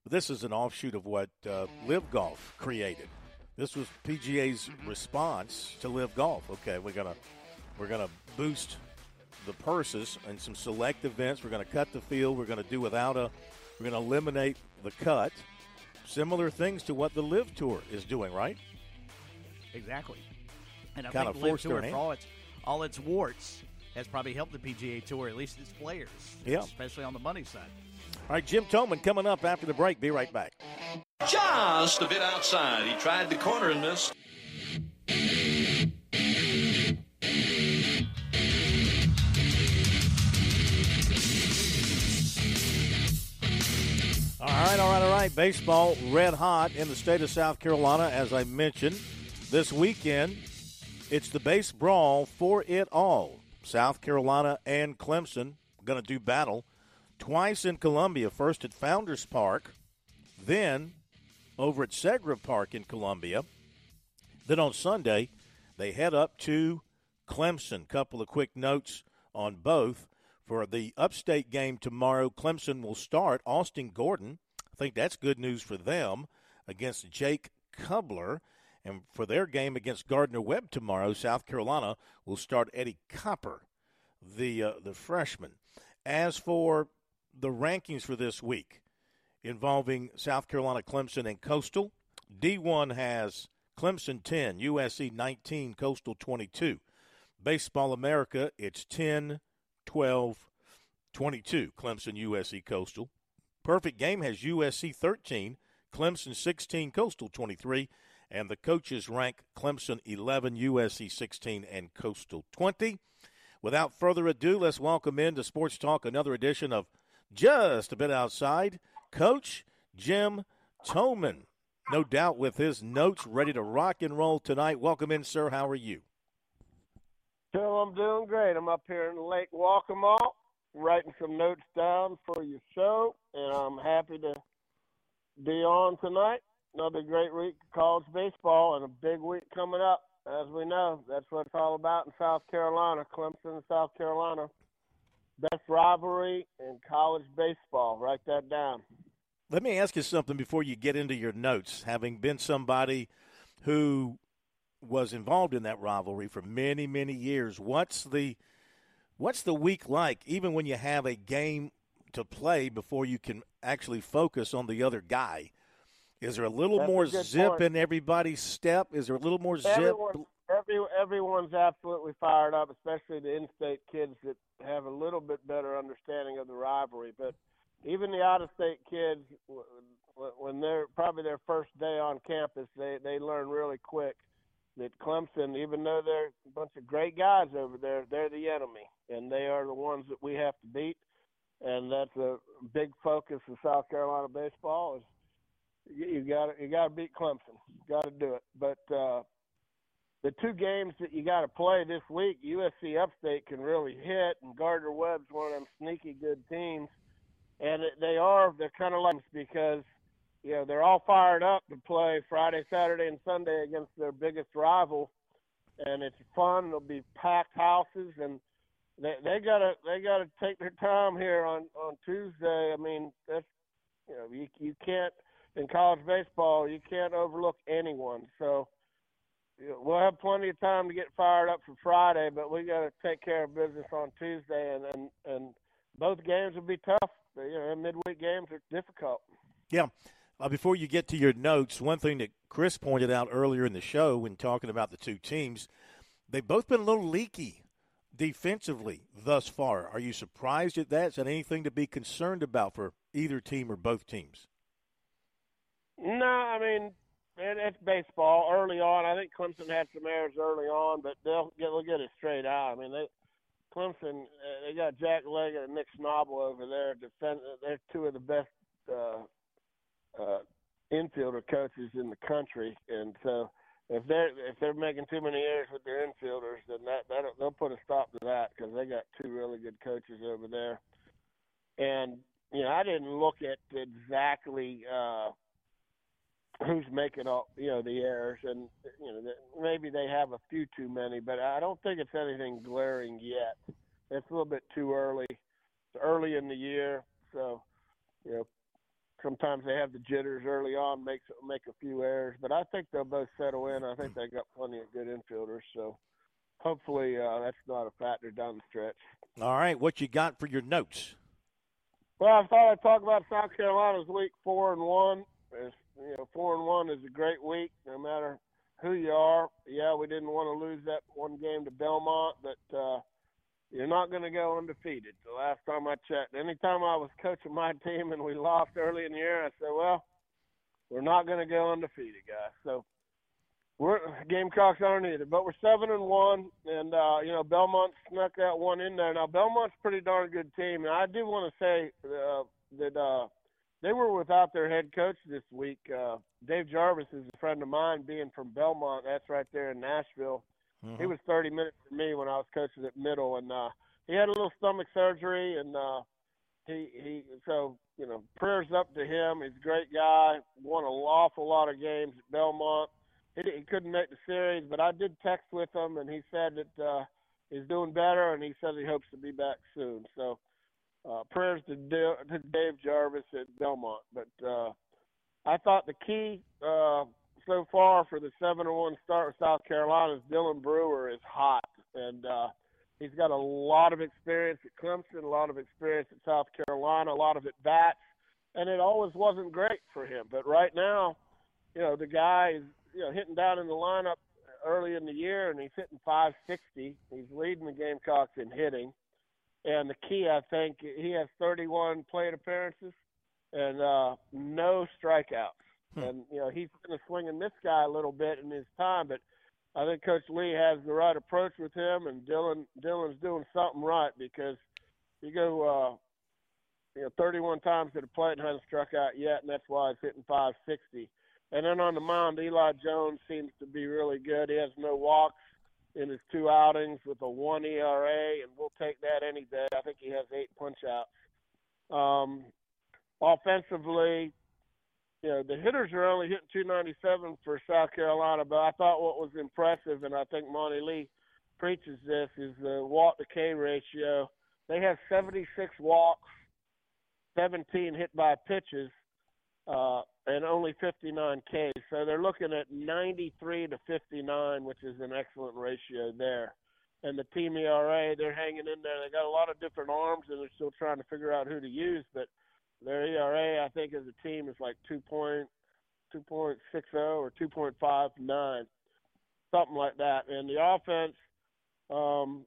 But this is an offshoot of what uh, LIV Golf created. This was PGA's response to LIV Golf. Okay, we're gonna we're gonna boost the purses and some select events. We're gonna cut the field. We're gonna do without a. We're gonna eliminate the cut. Similar things to what the LIV Tour is doing, right? Exactly. And I Kinda LIV forced Tour, for all its, all its warts, has probably helped the PGA Tour, at least its players. Yeah. Especially on the money side. All right, Jim Toman coming up after the break. Be right back. Just a bit outside. He tried the corner and missed. Baseball red hot in the state of South Carolina, as I mentioned. This weekend, it's the base brawl for it all. South Carolina and Clemson going to do battle twice in Columbia. First at Founders Park, then over at Segra Park in Columbia. Then on Sunday, they head up to Clemson. Couple of quick notes on both. For the upstate game tomorrow, Clemson will start Austin Gordon. I think that's good news for them against Jake Kubler. And for their game against Gardner Webb tomorrow, South Carolina will start Eddie Copper, the uh, the freshman. As for the rankings for this week involving South Carolina, Clemson, and Coastal, D1 has Clemson 10, USC 19, Coastal 22. Baseball America, it's 10, 12, 22, Clemson, USC, Coastal. Perfect Game has USC 13, Clemson 16, Coastal 23, and the coaches rank Clemson 11, USC 16, and Coastal 20. Without further ado, let's welcome into Sports Talk another edition of Just a Bit Outside, Coach Jim Toman. No doubt with his notes ready to rock and roll tonight. Welcome in, sir. How are you? Phil, I'm doing great. I'm up here in Lake Waccamaw, writing some notes down for your show, and I'm happy to be on tonight. Another great week of college baseball and a big week coming up. As we know, that's what it's all about in South Carolina, Clemson, South Carolina. Best rivalry in college baseball. Write that down. Let me ask you something before you get into your notes. Having been somebody who was involved in that rivalry for many, many years, what's the what's the week like? Even when you have a game to play before you can actually focus on the other guy, is there a little That's more good zip point. in everybody's step? Is there a little more zip? Everyone, every, everyone's absolutely fired up, especially the in-state kids that have a little bit better understanding of the rivalry. But even the out-of-state kids, when they're probably their first day on campus, they they learn really quick that Clemson, even though they're a bunch of great guys over there, they're the enemy, and they are the ones that we have to beat. And that's a big focus of South Carolina baseball is you, got you got to beat Clemson, got to do it. But uh, the two games that you got to play this week, USC Upstate can really hit, and Gardner Webb's one of them sneaky good teams, and they are they're kind of like because you know they're all fired up to play Friday, Saturday, and Sunday against their biggest rival, and it's fun. There'll be packed houses, and they they gotta they gotta take their time here on on Tuesday. I mean that's you know you you can't in college baseball you can't overlook anyone. So you know, we'll have plenty of time to get fired up for Friday, but we got to take care of business on Tuesday, and and and both games will be tough. You know, midweek games are difficult. Yeah. Uh, before you get to your notes, one thing that Chris pointed out earlier in the show when talking about the two teams, they've both been a little leaky defensively thus far. Are you surprised at that? Is that anything to be concerned about for either team or both teams? No, I mean it, it's baseball. Early on, I think Clemson had some errors early on, but they'll get they'll get it straight out. I mean they Clemson, uh, they got Jack Leggett and Nick Schnabel over there. Defend, they're two of the best uh, uh, infielder coaches in the country, and so if they're if they're making too many errors with their infielders, then that that they'll put a stop to that because they got two really good coaches over there. And you know, I didn't look at exactly uh, who's making all you know the errors, and you know maybe they have a few too many, but I don't think it's anything glaring yet. It's a little bit too early. It's early in the year, so you know sometimes they have the jitters early on, makes make a few errors, but I think they'll both settle in. I think they've got plenty of good infielders, so hopefully uh, that's not a factor down the stretch. All right, what you got for your notes? Well, I thought I'd talk about South Carolina's week four and one. It's, you know, four and one is a great week, no matter who you are. Yeah, we didn't want to lose that one game to Belmont, but uh, you're not going to go undefeated. The last time I checked, anytime I was coaching my *laughs* team and we lost early in the year, I said, "Well, we're not going to go undefeated, guys." So we're Gamecocks aren't either, but we're seven and one, and uh, you know Belmont snuck that one in there. Now Belmont's a pretty darn good team, and I do want to say uh, that uh, they were without their head coach this week. Uh, Dave Jarvis is a friend of mine, being from Belmont. That's right there in Nashville Mm-hmm. He was 30 minutes for me when I was coaching at middle, and uh, he had a little stomach surgery, and uh, he he so you know prayers up to him. He's a great guy. Won an awful lot of games at Belmont. He, he couldn't make the series, but I did text with him, and he said that uh, he's doing better, and he says he hopes to be back soon. So uh, prayers to, D- to Dave Jarvis at Belmont. But uh, I thought the key uh, so far for the seven and one start with South Carolina is Dylan Brewer is hot, and uh, he's got a lot of experience at Clemson, a lot of experience at South Carolina, a lot of at bats, and it always wasn't great for him. But right now, you know, the guy is you know hitting down in the lineup early in the year, and he's hitting 560. He's leading the Gamecocks in hitting, and the key, I think, he has 31 plate appearances and uh, no strikeouts. Hmm. And you know he's going to swing and miss guy a little bit in his time, but I think Coach Lee has the right approach with him, and Dylan Dylan's doing something right because you go uh, you know 31 times to the plate and hasn't struck out yet, and that's why he's hitting 560. And then on the mound, Eli Jones seems to be really good. He has no walks in his two outings with a one ERA, and we'll take that any day. I think he has eight punch outs. Um, offensively, you know, the hitters are only hitting 297 for South Carolina, but I thought what was impressive, and I think Monte Lee preaches this, is the walk to K ratio. They have 76 walks, 17 hit by pitches, uh, and only 59 Ks. So they're looking at 93 to 59, which is an excellent ratio there. And the team ERA, they're hanging in there. They got a lot of different arms, and they're still trying to figure out who to use, but – their ERA, I think, as a team is like two point two point six zero or two point five nine, something like that. And the offense, um,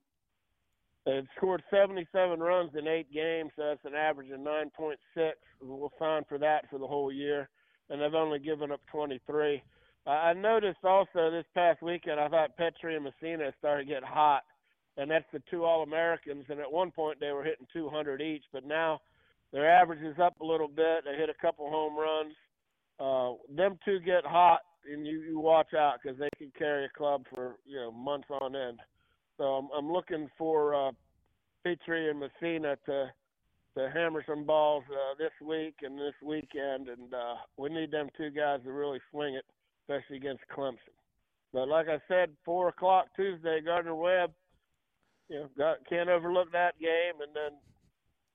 they've scored seventy seven runs in eight games, so that's an average of nine point six. We'll sign for that for the whole year, and they've only given up twenty three. I noticed also this past weekend, I thought Petry and Messina started getting hot, and that's the two All Americans. And at one point, they were hitting 200 each, but now their average is up a little bit. They hit a couple home runs. Uh, them two get hot, and you, you watch out because they can carry a club for you know months on end. So I'm, I'm looking for uh, Petry and Messina to to hammer some balls uh, this week and this weekend, and uh, we need them two guys to really swing it, especially against Clemson. But like I said, four o'clock Tuesday, Gardner Webb. You know, got, can't overlook that game, and then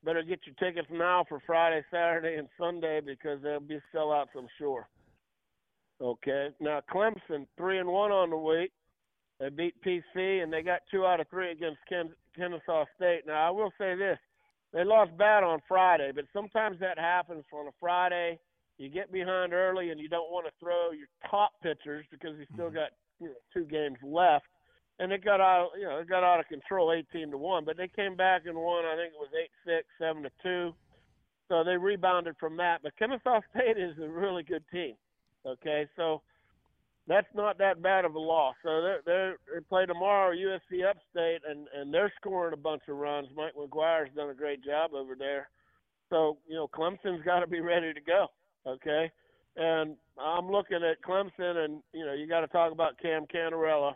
better get your tickets now for Friday, Saturday, and Sunday because they'll be sellouts, I'm sure. Okay. Now Clemson three and one on the week. They beat PC and they got two out of three against Ken- Kennesaw State. Now I will say this: they lost bad on Friday, but sometimes that happens on a Friday. You get behind early and you don't want to throw your top pitchers because you still mm-hmm. got you know, two games left and it got out, you know, it got out of control, eighteen to one. But they came back and won. I think it was eight six, seven to two. So they rebounded from that. But Kennesaw *laughs* State is a really good team. Okay, so that's not that bad of a loss. So they're, they're, they play tomorrow, USC Upstate, and and they're scoring a bunch of runs. Mike McGuire's done a great job over there. So you know, Clemson's *laughs* got to be ready to go. Okay, and I'm looking at Clemson, and you know, you got to talk about Cam Cannarella.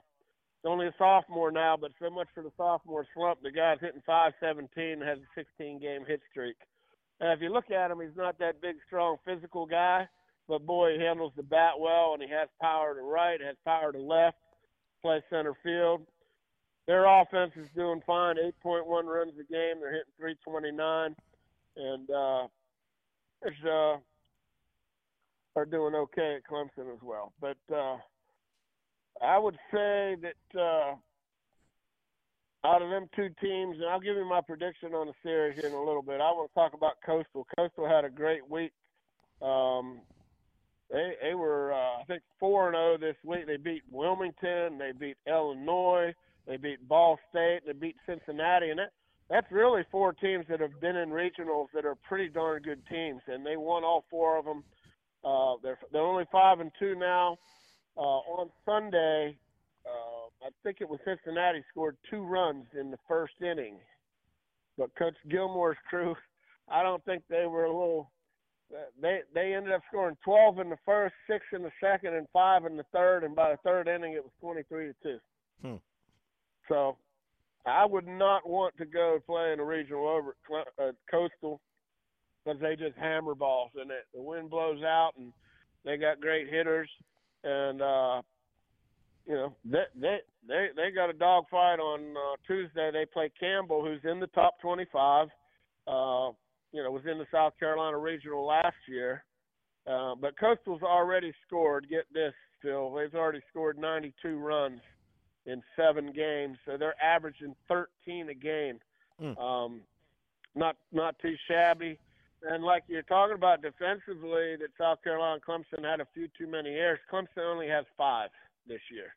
He's only a sophomore now, but so much for the sophomore slump. The guy's hitting 517, has a 16 game hit streak. And if you look at him, he's not that big, strong, physical guy but boy, he handles the bat well, and he has power to right, has power to left, plays center field. Their offense is doing fine, 8.1 runs a game. They're hitting 329, and uh, it's, uh, are doing okay at Clemson as well. But uh, I would say that uh, out of them two teams, and I'll give you my prediction on the series in a little bit. I want to talk about Coastal. Coastal had a great week. Um, they they were uh, I think four and zero oh this week. They beat Wilmington, they beat Illinois, they beat Ball State, they beat Cincinnati, and that that's really four teams that have been in regionals that are pretty darn good teams, and they won all four of them. Uh, they're they're only five and two now. Uh, on Sunday, uh, I think it was Cincinnati scored two runs in the first inning, but Coach Gilmore's crew, I don't think they were a little they they ended up scoring 12 in the first, six in the second, and five in the third. And by the third inning, it was 23 to two. Hmm. So, I would not want to go play in a regional over uh, coastal because they just hammer balls and it. The wind blows out, and they got great hitters, and uh, you know they they they they got a dog fight on uh, Tuesday. They play Campbell, who's in the top 25. Uh, you know, was in the South Carolina Regional last year. Uh, but Coastal's already scored. Get this, Phil. They've already scored 92 runs in seven games, so they're averaging 13 a game. Mm. Um, not not too shabby. And like you're talking about defensively, that South Carolina Clemson had a few too many errors. Clemson only has five this year.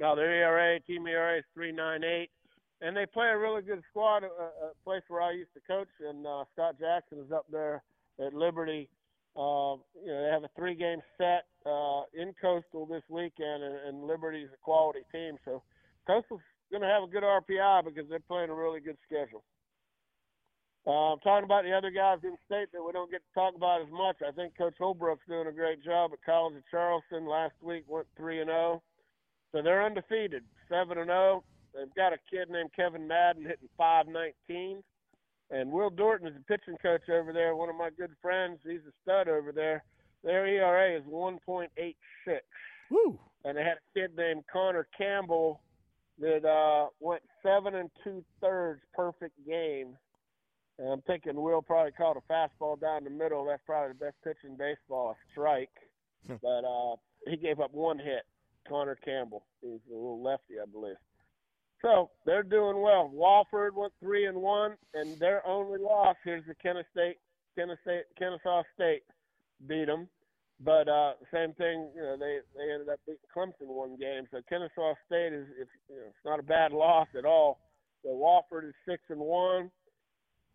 Now their ERA, team ERA is 3.98 and they play a really good squad, a, a place where I used to coach, and uh, Scott Jackson is up there at Liberty. Uh, you know, they have a three-game set uh, in Coastal this weekend, and, and Liberty's a quality team. So Coastal's going to have a good RPI because they're playing a really good schedule. I'm talking about the other guys in state that we don't get to talk about as much. I think Coach Holbrook's doing a great job at College of Charleston. Last week went three and zero, oh. so they're undefeated, seven and zero. Oh. They've got a kid named Kevin Madden hitting 519. And Will Dorton is the pitching coach over there, one of my good friends. He's a stud over there. Their ERA is 1.86. Woo! And they had a kid named Connor Campbell that uh, went seven and two thirds perfect game. And I'm thinking Will probably caught a fastball down the middle. That's probably the best pitch in baseball, a strike. *laughs* But uh, he gave up one hit. Connor Campbell. He's a little lefty, I believe. So they're doing well. Wofford went three and one, and their only loss here's the Kennesaw State, Kennesaw, Kennesaw State beat them. But uh, same thing, you know, they they ended up beating Clemson one game. So Kennesaw State is it's, you know, it's not a bad loss at all. So Wofford is six and one.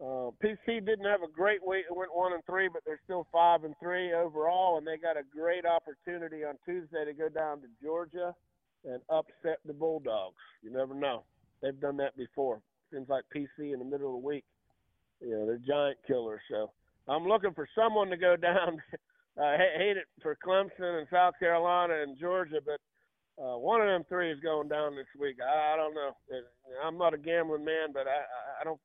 Uh, PC didn't have a great week; it went one and three, but they're still five and three overall, and they got a great opportunity on Tuesday to go down to Georgia and upset the Bulldogs. You never know. They've done that before. Seems like PC in the middle of the week. You know, they're giant killers. So I'm looking for someone to go *laughs* down. I hate it for Clemson and South Carolina and Georgia, but uh, one of them three is going down this week. I, I don't know. I'm not a gambling man, but I, I don't.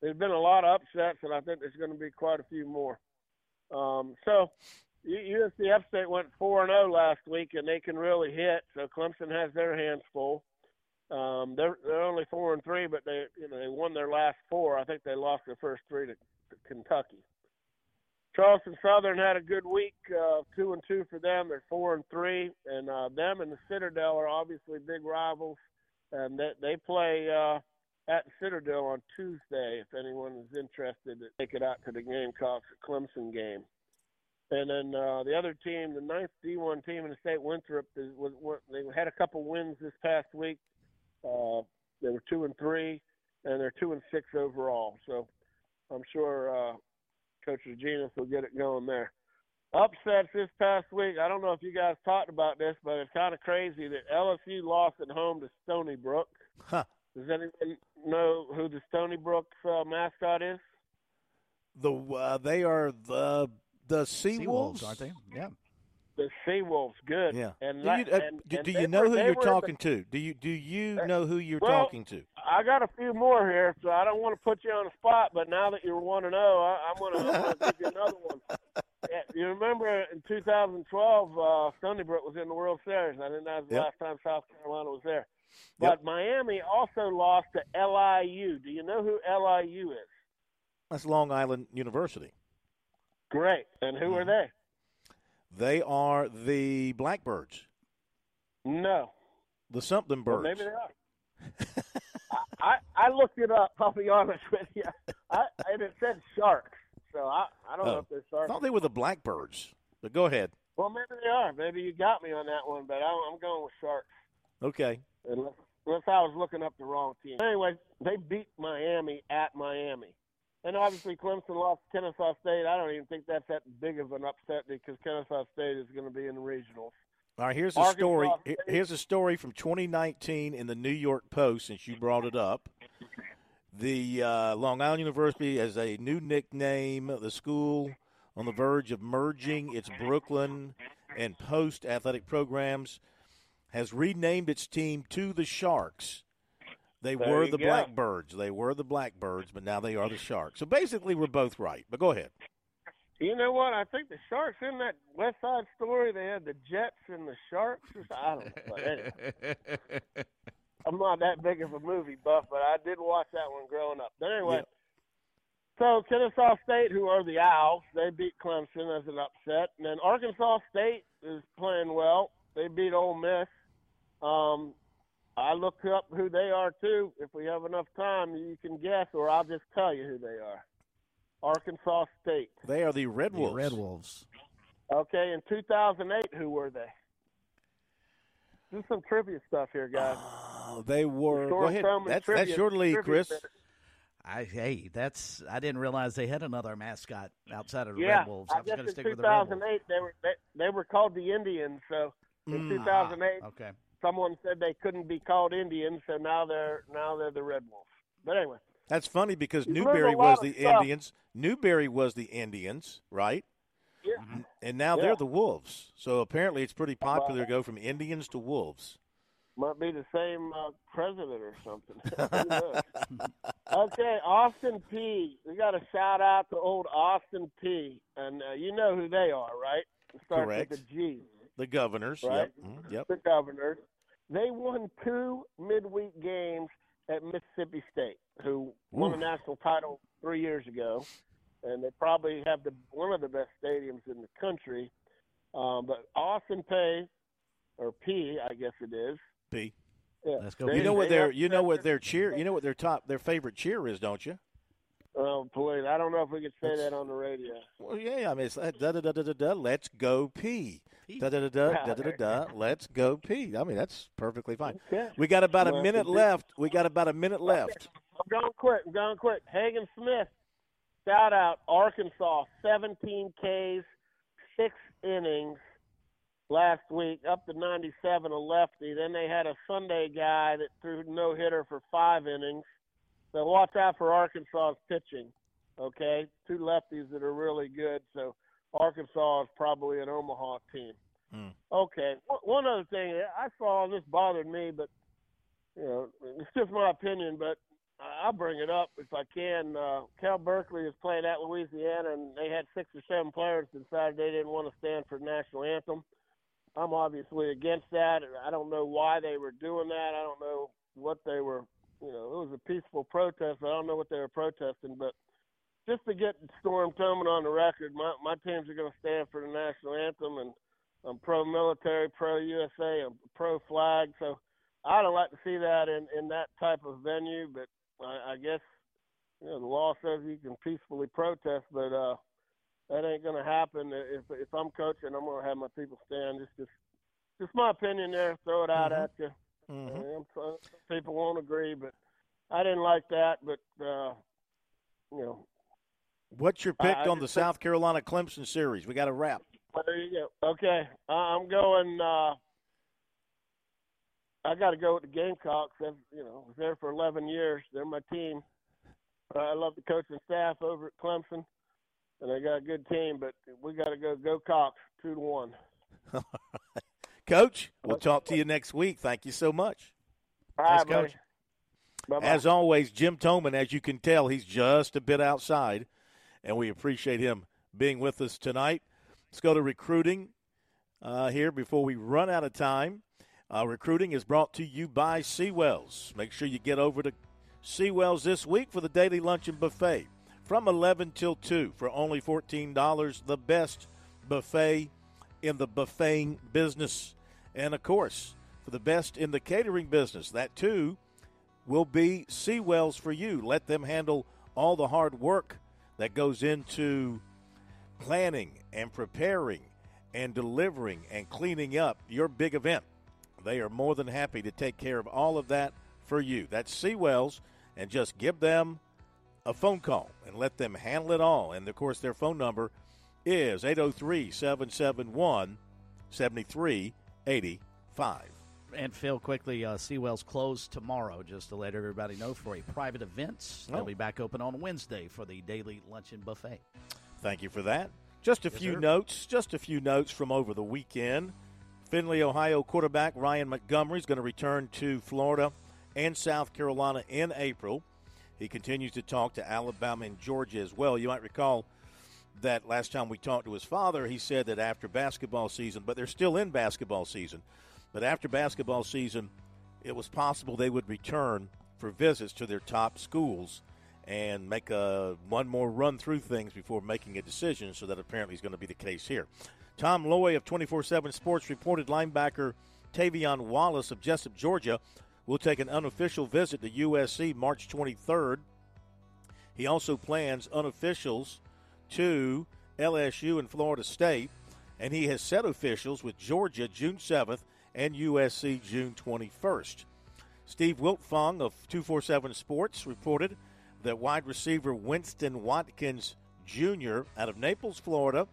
There's been a lot of upsets, and I think there's going to be quite a few more. Um, so USC Upstate went four and zero oh last week, and they can really hit. So Clemson has their hands full. Um, they're they're only four and three, but they you know they won their last four. I think they lost their first three to, to Kentucky. Charleston Southern had a good week, uh, two and two for them. They're four and three, and uh, them and the Citadel are obviously big rivals, and they they play uh, at Citadel on Tuesday. If anyone is interested, to take it out to the Gamecocks Clemson game. And then uh, the other team, the ninth D1 team in the state, Winthrop, is, was, was they had a couple wins this past week. Uh, they were two and three, and they're two and six overall. So I'm sure uh, Coach Regina will get it going there. upsets this past week. I don't know if you guys talked about this, but it's kind of crazy that LSU lost at home to Stony Brook. Huh. Does anyone know who the Stony Brook uh, mascot is? The uh, they are the the Sea, Wolves, aren't they? Yeah. The sea wolves, Good. Yeah. And, do you, uh, and- do, and do you know were- who you're were in the- talking to? Do you do you know who you're Well, talking to? I got a few more here, so I don't want to put you on the spot. But now that you want to know, I, I'm going to give you another one. *laughs* Yeah, you remember in 2012, uh, Stony Brook was in the World Series. I think that was the Yep. last time South Carolina was there. Yep. But Miami also lost to LIU. Do you know who LIU is? That's Long Island University. Great. And who are mm-hmm. they? They are the Blackbirds, No. the something Well, birds. maybe they are. *laughs* I, I looked it up. I'll be honest with you. I, and it said sharks. So I, I don't know Oh. if they're sharks. I thought they were the Blackbirds. But go ahead. Well, maybe they are. Maybe you got me on that one, but I, I'm going with sharks. Okay. Unless, unless I was looking up the wrong team. Anyway, they beat Miami at Miami. And obviously, Clemson lost to Kennesaw State. I don't even think that's that big of an upset because Kennesaw State is going to be in the regionals. All right, here's a Arkansas story. State- Here's a story from 2019 in the New York Post. Since you brought it up, the uh, Long Island University has a new nickname. The school on the verge of merging its Brooklyn and Post athletic programs has renamed its team to the Sharks. They There were the go. Blackbirds. They were the Blackbirds, but now they are the Sharks. So basically, we're both right. But go ahead. You know what? I think the Sharks in that West Side Story, they had the Jets and the Sharks. I don't know. But anyway, *laughs* I'm not that big of a movie buff, but I did watch that one growing up. But anyway, so Kennesaw State, who are the Owls, they beat Clemson as an upset, and then Arkansas State is playing well. They beat Ole Miss. Um, I look up who they are too. If we have enough time, you can guess, or I'll just tell you who they are. Arkansas State. They are the Red The Wolves. Red Wolves. Okay, in 2008, who were they? Do some trivia stuff here, guys. Oh, they were. Go ahead. That's, trivia- that's your lead, Chris. bit. I hey, that's I didn't realize they had another mascot outside of the yeah, Red Wolves. I, I was guess going to in stick with the Red Wolves. 2008 they were they, they were called the Indians. So in Mm. 2008, Okay. Someone said they couldn't be called Indians, so now they're now they're the Red Wolves. But anyway, That's funny because You Newberry was the stuff. Indians. Newberry was the Indians, right? yeah, And now Yeah. they're the Wolves. So apparently it's pretty popular to go from Indians to Wolves. might be the same uh, president or something. *laughs* *laughs* Okay, Austin Peay We got a shout out to old Austin Peay And uh, you know who they are, right? It starts Correct. with a G. The Governors. Right. Yep. Mhm, Yep. the Governors. They won two midweek games at Mississippi State, who won a national title three years ago, and they probably have the one of the best stadiums in the country. Um, but Austin Pay, or P, I guess it is. P. Yeah, Let's go. they- You know what their you know what their cheer you know what their top their favorite cheer is, don't you? Oh, please! I don't know if we could say that on the radio. Well, yeah, I mean, it's da da da da da da. Let's go P. Da da da da da da da da. Let's go pee. I mean, that's perfectly fine. Okay. We got about a minute left. We got about a minute left. I'm going quick. I'm going quick. Hagen Smith, shout out Arkansas, 17 Ks, six innings last week, up to 97, a lefty. Then they had a Sunday guy that threw no hitter for five innings. So watch out for Arkansas's pitching. Okay, two lefties that are really good. So Arkansas is probably an Omaha team. Hmm. Okay, one- one other thing I saw, this bothered me, but you know, it's just my opinion, but I'll bring it up if I can. Uh, Cal Berkeley is playing at Louisiana, and they had six or seven players decided they didn't want to stand for the national anthem. I'm obviously against that. I don't know why they were doing that. I don't know what they were. You know, it was a peaceful protest. I don't know what they were protesting, but just to get Storm Thurman on the record, my my teams are going to stand for the national anthem, and I'm pro military, pro USA, I'm pro flag. So I don't like to see that in in that type of venue, but I, I guess you know the law says you can peacefully protest, but uh, that ain't going to happen. If if I'm coaching, I'm going to have my people stand. Just just just my opinion there. Throw it out Mhm. at you. Mhm. Uh, I'm some people won't agree, but I didn't like that. But uh, you know, What's your pick I on the South Carolina Clemson series? We got to wrap. There you go. Okay, uh, I'm going. Uh, I got to go with the Gamecocks. I've, you know, was there for 11 years. They're my team. Uh, I love the coaching staff over at Clemson, and they got a good team. But we got to go go Cocks two to one. *laughs* Coach, we'll talk to you next week. Thank you so much. All right, Thanks, Coach. Bye-bye. As always, Jim Toman, as you can tell, he's just a bit outside, and we appreciate him being with us tonight. Let's go to recruiting uh, here before we run out of time. Uh, recruiting is brought to you by Seawells. Make sure you get over to Seawells this week for the daily luncheon buffet from 11 till 2 for only $14. The best buffet in the buffeting business. And of course, for the best in the catering business, that too will be Seawells for you. Let them handle all the hard work that goes into planning and preparing and delivering and cleaning up your big event. They are more than happy to take care of all of that for you. That's Seawells, and just give them a phone call and let them handle it all. And of course, their phone number is 803 771 7385. And Phil, quickly, uh, Seawell's closed tomorrow, just to let everybody know for a private event. They'll Oh. be back open on Wednesday for the daily luncheon buffet. Thank you for that. Just a Yes, few sir. notes. Just a few notes from over the weekend. Findlay, Ohio quarterback Ryan Montgomery is going to return to Florida and South Carolina in April. He continues to talk to Alabama and Georgia as well. You might recall that last time we talked to his father, he said that after basketball season, but they're still in basketball season, but after basketball season, it was possible they would return for visits to their top schools and make a one more run through things before making a decision. So that apparently is going to be the case here. Tom Loy of 24/7 Sports reported linebacker Tavion Wallace of Jesup, Georgia, will take an unofficial visit to USC March 23rd. He also plans unofficials to LSU and Florida State, and he has set officials with Georgia June 7th and USC June 21st. Steve Wiltfong of 247 Sports reported that wide receiver Winston Watkins Jr. out of Naples, Florida,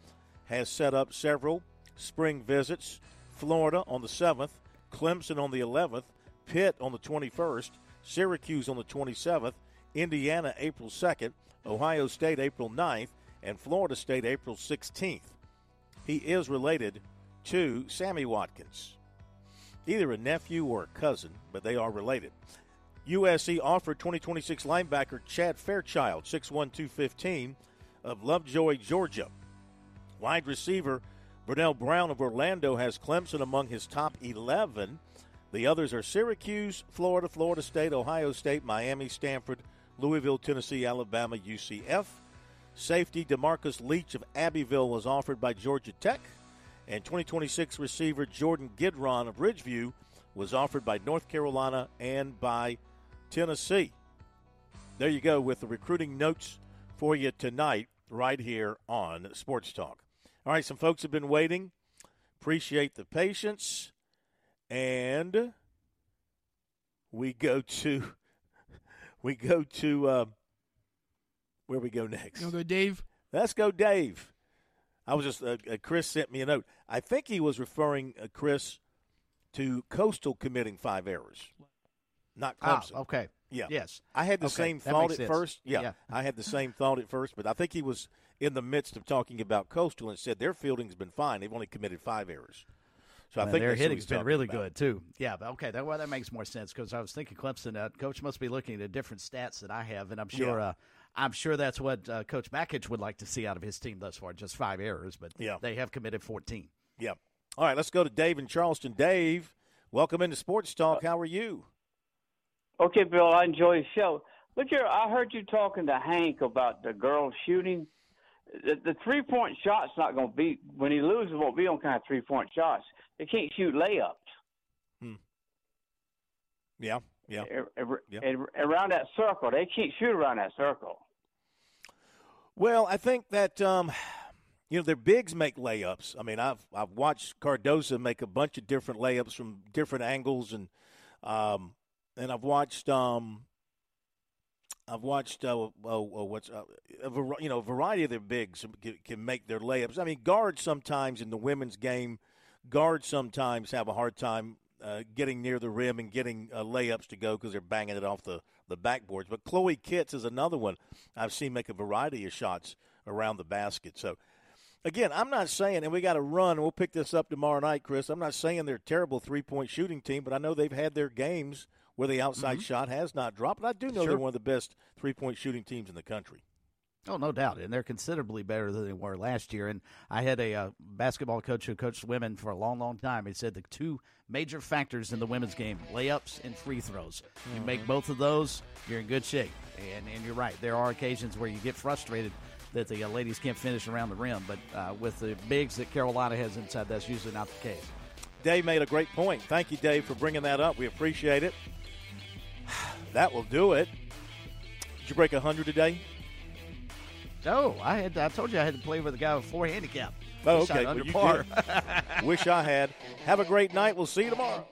has set up several spring visits. Florida on the 7th, Clemson on the 11th, Pitt on the 21st, Syracuse on the 27th, Indiana April 2nd, Ohio State April 9th, and Florida State April 16th. He is related to Sammy Watkins either a nephew or a cousin, but they are related. USC offered 2026 linebacker Chad Fairchild, 6'1, 215, of Lovejoy, Georgia. Wide receiver Burnell Brown of Orlando has Clemson among his top 11. The others are Syracuse, Florida, Florida State, Ohio State, Miami, Stanford, Louisville, Tennessee, Alabama, UCF. Safety Demarcus Leach of Abbeville was offered by Georgia Tech. And 2026 receiver Jordan Gidron of Ridgeview was offered by North Carolina and by Tennessee. There you go with the recruiting notes for you tonight, right here on Sports Talk. All right, some folks have been waiting. Appreciate the patience. And we go to *laughs* we go to uh, where we go next. You go, Dave? Let's go, Dave. I was just uh, uh, Chris sent me a note. I think he was referring uh, Chris to Coastal committing five errors, not Ah, Clemson. okay. Yeah. Yes. I had the Okay, same that thought at sense. first. Yeah, Yeah. I had the same thought at first, but I think he was in the midst of talking about Coastal and said their fielding's been fine. They've only committed five errors. So I think their hitting's been really about. good too. Yeah, but okay, that well, that makes more sense because I was thinking Clemson. Uh, Coach must be looking at different stats that I have, and I'm sure. Yeah. Uh, I'm sure that's what uh, Coach Bakich would like to see out of his team thus far. Just five errors, but Yeah. they have committed 14. Yeah. All right, let's go to Dave in Charleston. Dave, welcome into Sports Talk. How are you? Okay, Bill, I enjoy the show. Look here, I heard you talking to Hank about the girl shooting. The, the three point shot's not going to be when he loses. It won't be on kind of three point shots. They can't shoot layups Yeah, yeah. A- a- Yeah. a- around that circle. They can't shoot around that circle. Well, I think that um, *sighs* you know their bigs make layups. I mean, I've I've watched Cardoso make a bunch of different layups from different angles, and um, and I've watched um, I've watched uh, oh, oh, what's uh, a you know a variety of their bigs can, can make their layups. I mean, guards sometimes in the women's game, guards sometimes have a hard time uh, getting near the rim and getting uh, layups to go because they're banging it off the the backboards. But Chloe Kitts is another one I've seen make a variety of shots around the basket. So again, I'm not saying, and we got to run. We'll pick this up tomorrow night, Chris. I'm not saying they're a terrible three point shooting team, but I know they've had their games where the outside Mhm. shot has not dropped. And I do know Sure. they're one of the best three point shooting teams in the country. Oh, no doubt, and they're considerably better than they were last year. And I had a uh, basketball coach who coached women for a long, long time. He said the two major factors in the women's game: layups and free throws. You make Mhm. both of those, you're in good shape. And and you're right. There are occasions where you get frustrated that the uh, ladies can't finish around the rim, but uh, with the bigs that Carolina has inside, that's usually not the case. Dave made a great point. Thank you, Dave, for bringing that up. We appreciate it. *sighs* That will do it. Did you break 100 today? Oh, I had I told you I had to play with a guy with four handicap. Oh, okay. Well, par. Wish I had. Have a great night. We'll see you tomorrow.